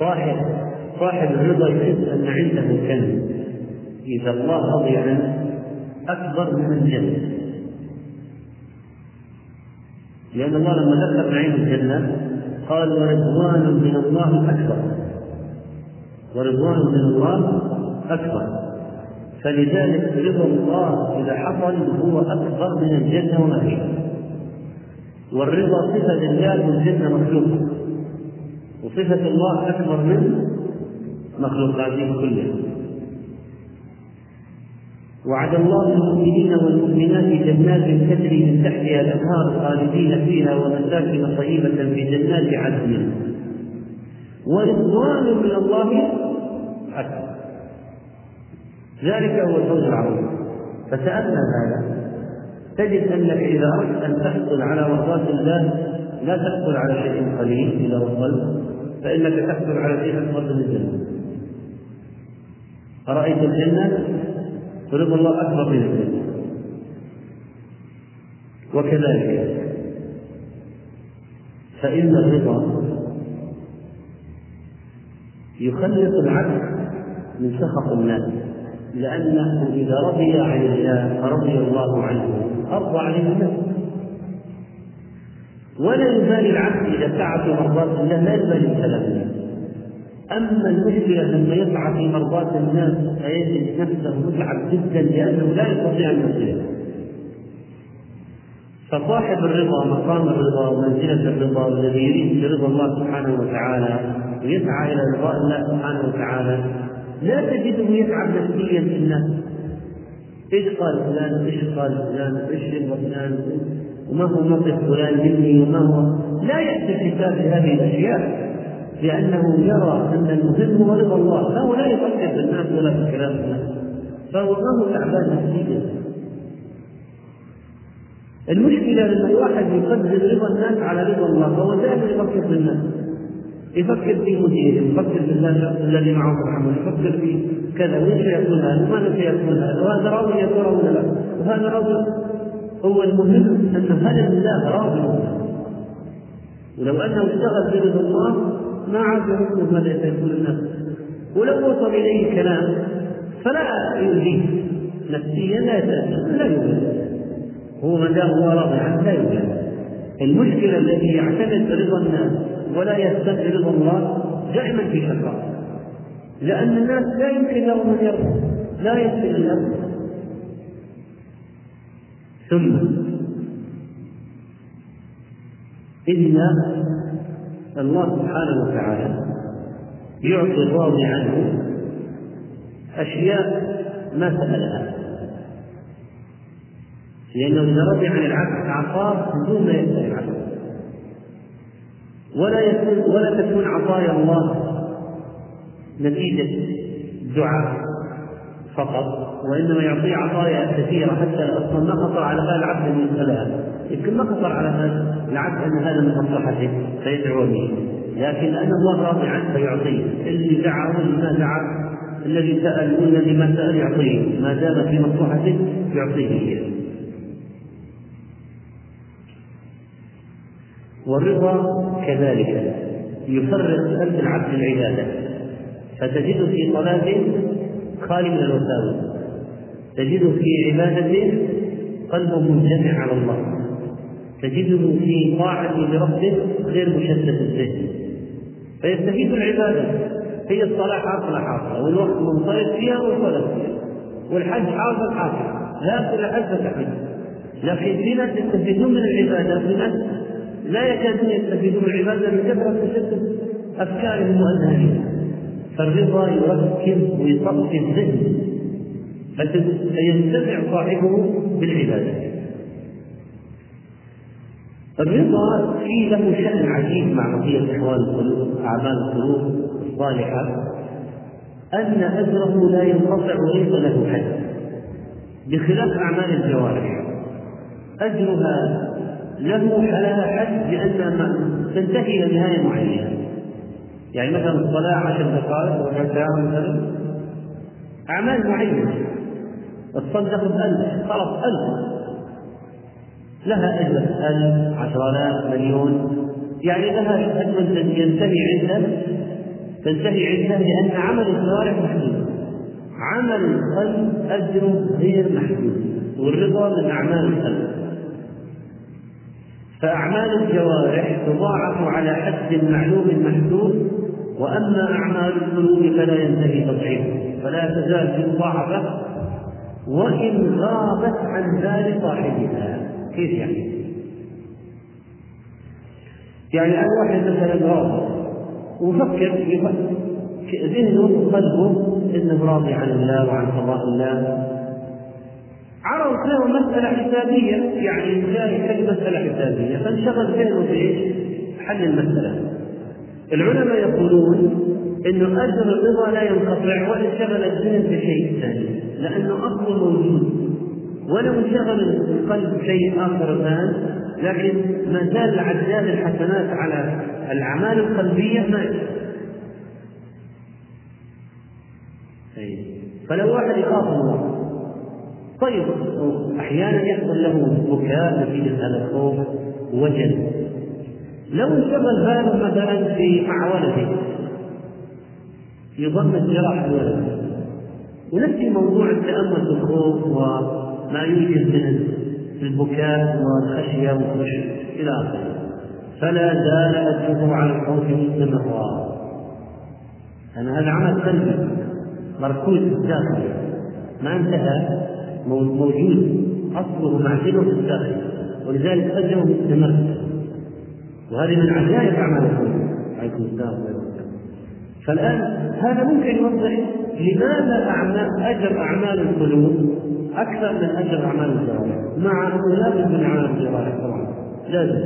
صاحب صاحب الرضا يحس أن عنده كنز إذا الله رضي عنه أكبر من الجنة. لأن الله لما ذكر نعيم الجنة قال ورضوان من الله أكبر. ورضوان من الله أكبر. فلذلك رضا الله إذا حصل هو أكبر من الجنة وما فيها. والرضا صفة لله والجنة مخلوقة وصفة الله أكبر من مخلوقاته كلها. وعد الله المؤمنين والمؤمنات جنات تجري من تحتها الأنهار خالدين فيها ومساكن طيبة في جنات عدن. ورضوان من الله أكبر. ذلك هو الفوز العظيم. فتأمل هذا تجد أنك إذا أردت أن تحصل على مرضاة الله لا تحصل على شيء قليل إذا وصلت فإنك تحصل على شيء أكبر من الجنة. أرأيت الجنة؟ فرض الله أكبر من الجنة. وكذلك فإن الرضا يخلص العبد من سخط الناس. لأنه إذا رضي عن الله فرضي الله عنه أرضى عن الناس. ولا يزال العبد إذا سعى في مرضاة الله لا بكلام الناس أما المشكلة لما يسعى في مرضاة الناس فيجد نفسه متعب جدا لأنه لا يستطيع أن يصير. فصاحب الرضا مقام الرضا ومنزلة الرضا والذي يريد برضا الله سبحانه وتعالى ويسعى إلى رضاء الله سبحانه وتعالى لا تجده يتعب نفسيا في الناس. إيش قال فلان؟ وايش قال فلان؟ يبغى فلان؟ وما هو موقف فلان مني؟ وما هو؟ لا يأتي بهذه الأشياء لأنه يرى أن المهم هو رضا الله. فهو لا يفكر في الناس ولا في كلام الناس. فهو ما هو تعبان نفسيا المشكلة لما الواحد يقدم رضا الناس على رضا الله. فهو دائما يفكر في الناس. يفكر في مديره يفكر في الذي معه محمد يفكر في كذا وين سيكون هذا؟ وماذا سيكون هذا؟ وهذا راضي ترى ولا لا؟ وهذا راضي هو المهم أن هل الله راضي ولو أنه اشتغل برضا الله ما عاد يهمه ماذا سيكون الناس. ولو وصل إليه كلام فلا يؤذيه. نفسيا لا لا يؤذيه هو ما دام هو راضي عنه لا يؤذيه المشكلة التي يعتمد رضا الناس ولا رضا الله دائما في شقاء. لأن الناس لا يمكن لهم أن يرضوا لا يمكن أن يرضوا ثم إلا الله سبحانه وتعالى يعطي الراضي عنه أشياء ما سألها. لأنه إذا رضي عن العبد أعطاه بدون ما يسأل العبد ولا يكون ولا تكون عطايا الله. نتيجة دعاء فقط وإنما يعطيه عطايا كثيرة حتى أصلا ما خطر على بال العبد أن يسألها يمكن ما خطر على بال العبد أن هذا من مصلحته فيدعو به لكن أن الله راضي عنه فيعطيه. اللي دعا واللي ما دعا الذي سأل والذي ما سأل يعطيه. ما دام في مصلحته يعطيه إياه. والرضا كذلك. يفرق قلب العبد العبادة. فتجد في صلاته خالي من الوساوس. تجده في عبادته قلبه منجمع على الله. تجده في طاعته لربه غير مشتت الذهن فيستفيد العبادة. هي الصلاة حاصلة حاصلة والوقت منصرف فيها منصرف فيها. والحج حاصل حاصل. لا كل حج لكن في ناس يستفيدون من العبادة. في ناس لا يكادون يستفيدون من العبادة لكثرة تشتت أفكارهم وأذهانهم فالرضا يركز ويصفي الذهن فينتفع صاحبه بالعبادة. الرضا فيه له شأن عجيب مع بقية أحوال القلوب أعمال القلوب الصالحة أن أجره لا ينقطع وليس له حد بخلاف أعمال الجوارح. أجرها له لها حد لأنها تنتهي إلى نهاية معينة. يعني مثلا الصلاة عشر دقائق ربع ساعة مثلا أعمال معينة. الصدقة بألف خلاص ألف. لها أجر ألف عشر آلاف مليون. يعني لها أجر ينتهي عندها تنتهي عندها لأن عمل الجوارح محدود. عمل القلب أجره غير محدود. والرضا من أعمال القلب فأعمال الجوارح تضاعف على حد معلوم محدود وأما أعمال القلوب فلا ينتهي تضعيفها فلا تزال في مضاعفة وإن غابت عن بال صاحبها كيف يعني؟ يعني أن واحد مثلا راضي وفكر ذهنه وقلبه إنه راضي عن الله وعن قضاء الله عرض له مسألة حسابية يعني يحل مسألة حسابية. فانشغل ذهنه في؟ حل المسألة. العلماء يقولون إنه أجر الرضا لا ينقطع وإن شغل الذهن بشيء ثاني لأنه اصله موجود. ولو انشغل القلب شيء آخر الآن لكن ما زال عداد الحسنات على الأعمال القلبية ما فلو واحد يخاف الله طيب أحيانا يحصل له بكاء نتيجه هذا الخوف وجل. لو انشغل باله مثلا في مع ولده يظن الجراح الولد ونفس موضوع التامل في الخوف وما يوجد من البكاء والخشية والخشوع إلى آخره. فلا زال اجره على الخوف مستمرا لأن هذا عمل قلبي مركوز في الداخل ما انتهى. موجود. اصله معزله في الداخل. ولذلك أجره مستمر وهذه من عجائب أعمال القلوب عليكم السلام فالآن هذا ممكن يوضح لماذا أعمال أجر أعمال القلوب أكثر من أجر أعمال الجوارح؟ مع أنه لازم من أعمال الجوارح طبعا. لازم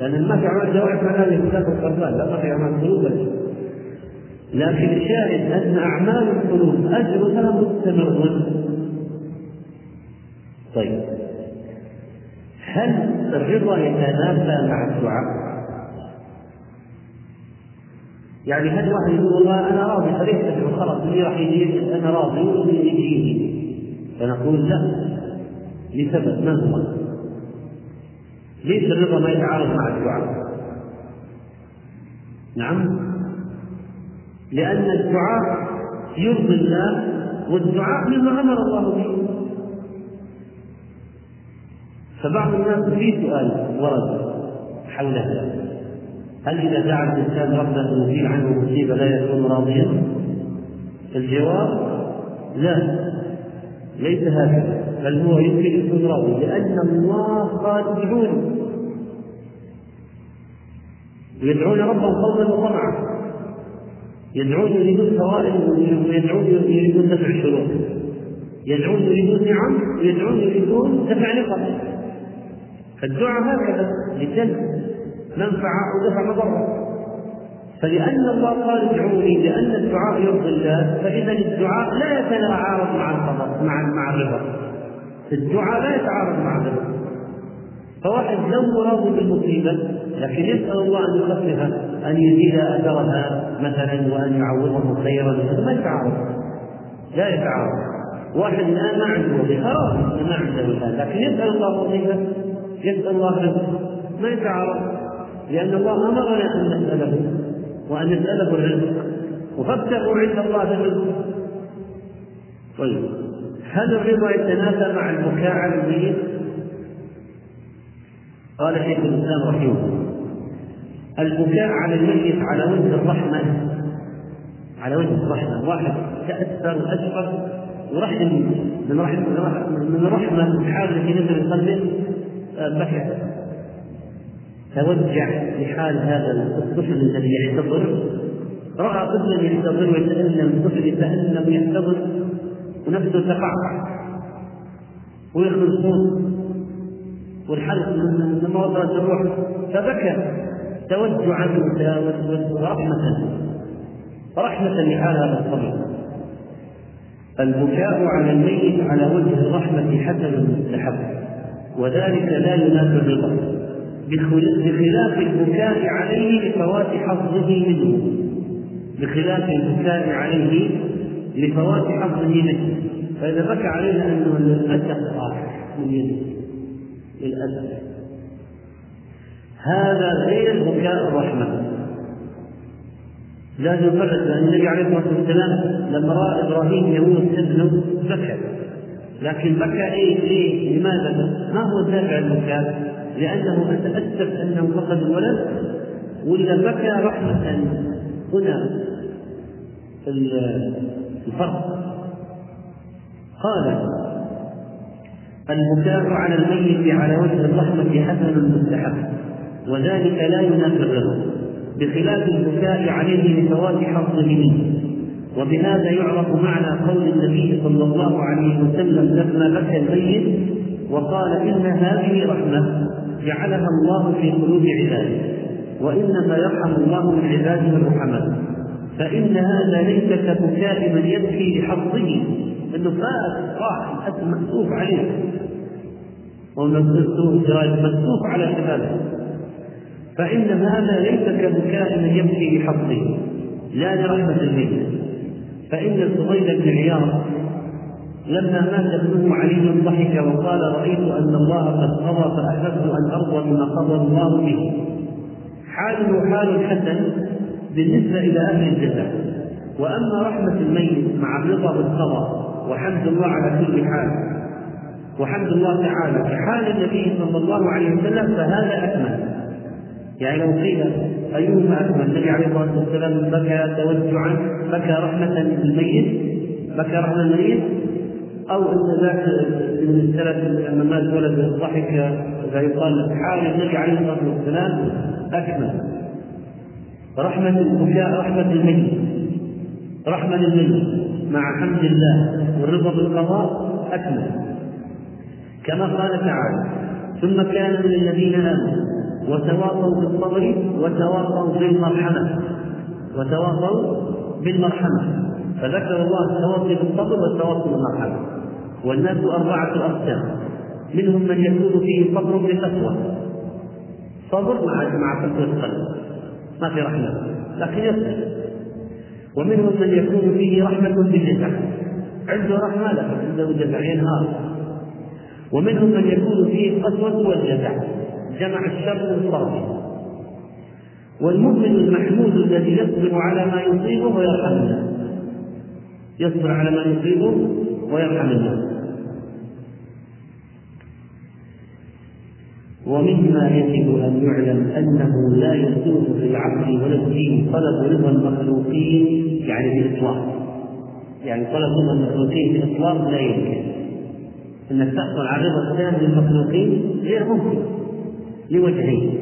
لأن ما في أعمال الجوارح معناه الاختلاف القربان لا في أعمال القلوب لكن الشاهد أن أعمال القلوب أجرها مستمر. طيب. هل الرضا يتنافى مع الدعاء؟ يعني هل واحد يقول والله أنا راضي تدعو خلاص اللي راح يجي أنا راضي واللي يجيني فنقول لا. لسبب ما هو؟ ليس الرضا ما يتعارض مع الدعاء. نعم. لأن الدعاء يرضي الله والدعاء مما أمر الله به. فبعض الناس في سؤال ورد حول هذا هل إذا دعا الإنسان ربه يزيل عنه مصيبة لا يكون راضيا؟ الجواب لا ليس هكذا بل هو يمكن يكون راضي لأن الله قال ادعوني. ويدعون ربهم خوفا وطمعا. يدعون يريدون فوائد ويدعون يريدون دفع الشرور يدعون يريدون نعم ويدعون يريدون دفع نقم. فالدعاء هكذا لجلب منفعة أو دفع مضرة. فلأن الله قال ادعوني لأن الدعاء يرضي الله فإذا الدعاء لا يتعارض مع القضاء مع مع الرضا. الدعاء لا يتعارض مع الرضا. فواحد لو مراد بالمصيبة لكن يسأل الله أن يخففها أن يزيد أثرها مثلا وأن يعوضه خيرا ما يتعارض. لا يتعارض. واحد الآن ما عنده وظيفة ما عنده الآن لكن يسأل الله وظيفة يسأل الله رزق ما يتعارض؟ لأن الله أمرنا أن نسأله وأن نسأله الرزق. وفابتغوا عند الله الرزق. طيب. هل الرضا يتنافى مع البكاء على الميت؟ قال شيخ الإسلام رحمه البكاء على الميت على وجه الرحمة. على وجه الرحمة. واحد تأثر وأشفق ورحم من رحمة من رحمة الحال التي نزل قلبه بكى توجع لحال هذا الطفل الذي يحتضر رأى طفلا يحتضر ويتألم. الطفل يتألم يحتضر ونفسه تقعقع. ويخرج صوت. والحلق لما وصلت الروح. فبكى. توجعا ورحمة رحمة. لحال هذا الصبي البكاء على الميت على وجه الرحمة حسن مستحب وذلك لا ينافي الرضا. بخلاف البكاء عليه لفوات حظه منه. بخلاف البكاء عليه لفوات حظه منه. فإذا بكى عليه أنه للأسف راح من يده. للأسف. هذا غير البكاء الرحمة. لازم نفرق لأن النبي عليه الصلاة والسلام لما رأى إبراهيم يموت ابنه بكى. لكن بكى إيه ليه؟ لماذا؟ ما هو دافع البكاء؟ لأنه أتأسف أنه فقد الولد ولا بكى رحمة هنا الفرق قال البكاء على الميت على وجه الرحمة حسن مستحب وذلك لا ينافي الرضا بخلاف البكاء عليه لفوات حظه منه وبهذا يعرف معنى قول النبي صلى الله عليه وسلم لما بكى الميت وقال إن هذه رحمة جعلها الله في قلوب عباده وإنما يرحم الله من عباده الرحماء فإن هذا ليس كبكاء من يبكي لحظه إنه فات راح مكتوب عليه ومكتوب مكتوب على شبابه فإن هذا ليس كبكاء من يبكي لحظه لا لرحمة الميت. فإن الفضيل بن عياض لما مات ابنه علي ضحك وقال رأيت أن الله قد قضى فأحببت أن أرضى بما قضى الله به. حاله حال حسن بالنسبة إلى أهل الجزاء. وأما رحمة الميت مع الرضا بالقضاء وحمد الله على كل حال. وحمد الله تعالى. كحال النبي صلى الله عليه وسلم فهذا أكمل. يعني لو قيل أيهما أكمل النبي عليه الصلاة والسلام بكى توجعا بكى رحمة بالميت بكى رحمة الميت أو أن ذاك من السلف لما مات ولد ضحك فيقال حال النبي عليه الصلاة والسلام أكمل. رحمة البكاء رحمة الميت رحمة للميت. مع حمد الله والرضا بالقضاء أكمل. كما قال تعالى ثم كان من الذين آمنوا وتواصوا بالصبر وتواصوا بالمرحمة. وتواصوا بالمرحمة. فذكر الله التواصي بالصبر والتواصي بالمرحمة. والناس أربعة أقسام. منهم من يكون فيه صبر بقسوة. صبر مع مع قسوة القلب. ما في رحمة. لكن يصبر. ومنهم من يكون فيه رحمة بالجزع عنده رحمة لكن عنده جزع ينهار ومنهم من يكون فيه قسوة والجزع. جمع الشر والصبر والمؤمن المحمود الذي يصبر على ما يصيبه ويرحم الناس يصبر على ما يصيبه ويرحم الناس ومما يجب أن يعلم أنه لا يسوغ في العقل ولا الدين طلب رضا المخلوقين يعني بإطلاق يعني طلب رضا المخلوقين بإطلاق لا يمكن. أنك تحصل على رضا التام للمخلوقين غير ممكن. لوجهين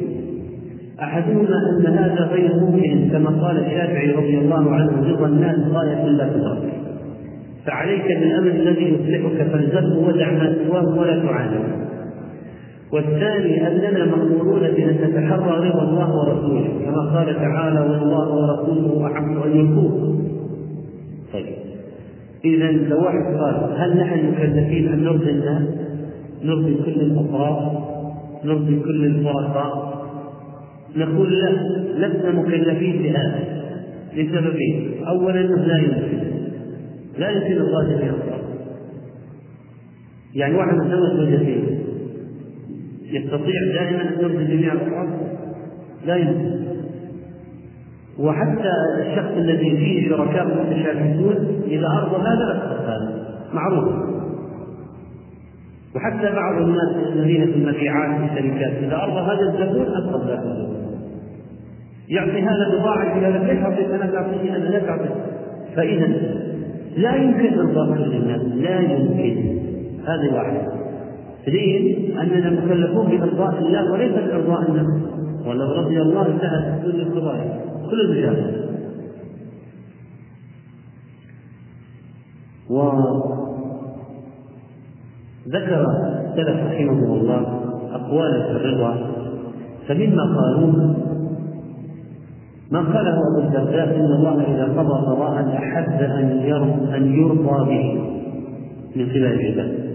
أحدهما أن هذا غير ممكن كما قال الشافعي رضي الله عنه رضا الناس غاية لا تدرك فعليك بالأمر الذي يصلحك فالزمه ودع ما سواه ولا تعاني. والثاني أننا مأمورون بأن نتحرى رضا الله ورسوله كما قال تعالى والله ورسوله أحق أن يكون. طيب. إذا لو واحد قال هل نحن مكلفين أن نرضي الناس؟ نرضي كل الأطراف؟ نرضي كل الفرقاء؟ نقول لا لسنا مكلفين بهذا. لسببين أولا لا يمكن. لا يمكن الراجل يخطأ يعني واحد متزوج زوجتين يستطيع دائما أن يرضي جميع الاطراف لا يمكن. وحتى الشخص الذي فيه شركاء متشابهون إذا أرضى هذا اسقط هذا معروف. وحتى بعض الناس الذين في المبيعات في الشركات إذا أرضى هذا الزبون اسقط ذاك الزبون. يعطي هذا بضاعه إلى لك ليش اعطيك أنا تعطيني أنا لا تعطيك فإذا لا يمكن ارضاء كل الناس لا يمكن. هذه واحدة. اثنين أننا مكلفون بأرضاء الله وليس بأرضاء النفس ولو رضي الله انتهت كل القضايا كل المجالات وذكر السلف رحمه الله اقوالا في الرضا فمما قالوه ما قاله أبو الدرداء إن الله إذا قضى قضاء أحب أن يرضى به من قبل العباد.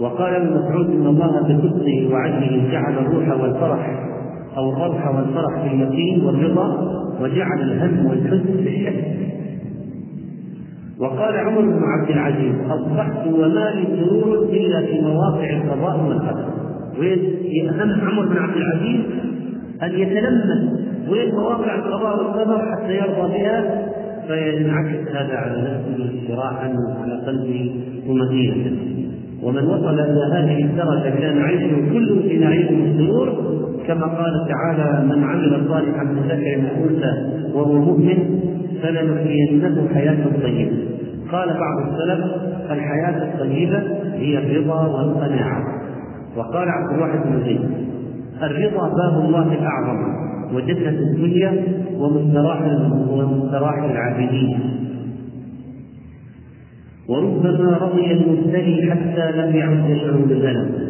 وقال ابن مسعود إن الله بحسنه وعدله جعل الروح والفرح أو الروح والفرح في اليقين والرضا وجعل الهم والحزن في الشك. وقال عمر بن عبد العزيز أصبحت وما لي سرور إلا في مواقع القضاء والقدر. وين؟ هم عمر بن عبد العزيز أن يتلمس وين مواقع القضاء والقدر حتى يرضى بها فينعكس هذا على نفسه شراحا وعلى قلبه طمأنينة ومن وصل إلى هذه الدرجة كان عيشه كله في نعيم والسرور كما قال تعالى من عمل صالحا من ذكر أو أنثى وهو مؤمن فلنحيينه حياة طيبة. قال بعض السلف الحياة الطيبة هي الرضا والقناعة. وقال عبد الواحد بن زيد الرضا باب الله الأعظم وجنة الدنيا ومستراح ومستراح العابدين. وربما رضي المبتلي حتى لم يعد يشعر بالألم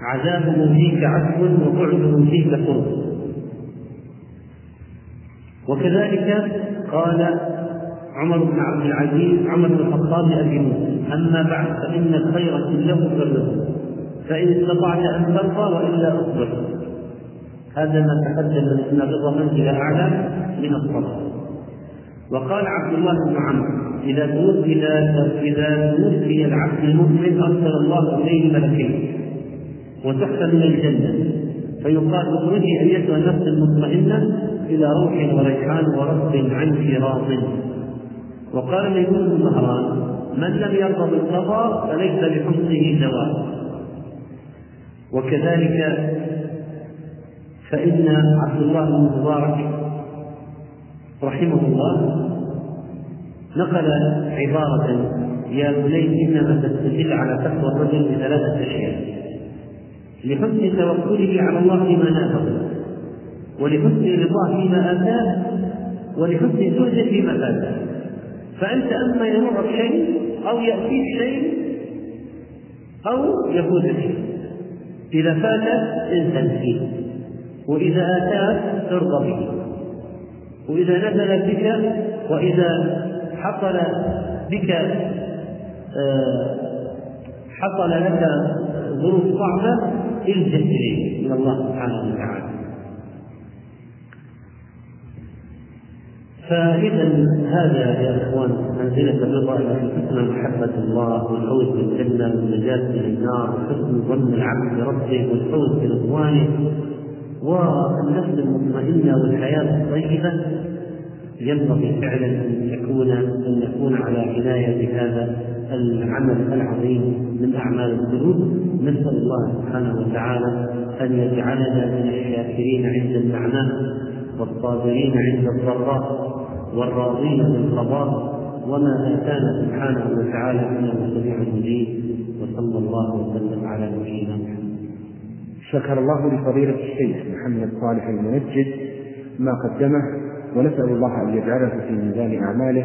عذابه فيك عفو وبعده فيك قرب. وكذلك قال عمر بن عبد العزيز عمر بن الخطاب لأبي موسى أما بعد فإن الخير كله الرضا فإن استطعت أن ترضى وإلا اصبر هذا ما تقدم من الرضا منزلة أعلى من الصبر. وقال عبد الله بن عمرو إذا توفي إذا توفي العبد المؤمن أرسل الله إليه ملكين. وتحت من الجنة. فيقال أخرجي أيتها النفس المطمئنة إلى روح وريحان ورب عنك راض وقال ميمون بن مهران من لم يرضى بالقضاء فليس بحسنه دواء وكذلك فإن عبد الله بن مبارك رحمه الله نقل عبارة يا بني إنما تستدل على تقوى الرجل بثلاثة أشياء. لحسن توكله على الله فيما نافه ولحسن رضاه فيما آتاه ولحسن زهدة فيما فاته فأنت أما يمرك شيء أو يأتيك شيء أو يفوتك إذا فات انسى فيه وإذا آتاك ارضى به. وإذا نزل بك وإذا حصل بك آه، حصل لك ظروف صعبة الجأ إليه إلى الله سبحانه وتعالى. فإذا هذا يا إخوان منزلة الرضا التي تسمى محبة الله والفوز بالجنة والنجاة من النار وحسن ظن العبد بربه والفوز برضوانه والنفس المطمئنة والحياة الطيبة. ينبغي فعلا أن يكون أن نكون على عنايه بهذا العمل العظيم من أعمال القلوب نسأل الله سبحانه وتعالى أن يجعلنا من الشاكرين عند النعماء والصابرين عند الضراء والراضين بالقضاء وما آتانا سبحانه وتعالى انه سميع مجيب وصلى الله وسلم على نبينا محمد.
شكر الله لفضيلة الشيخ محمد صالح المنجد ما قدمه ونسأل الله أن يجعله في ميزان أعماله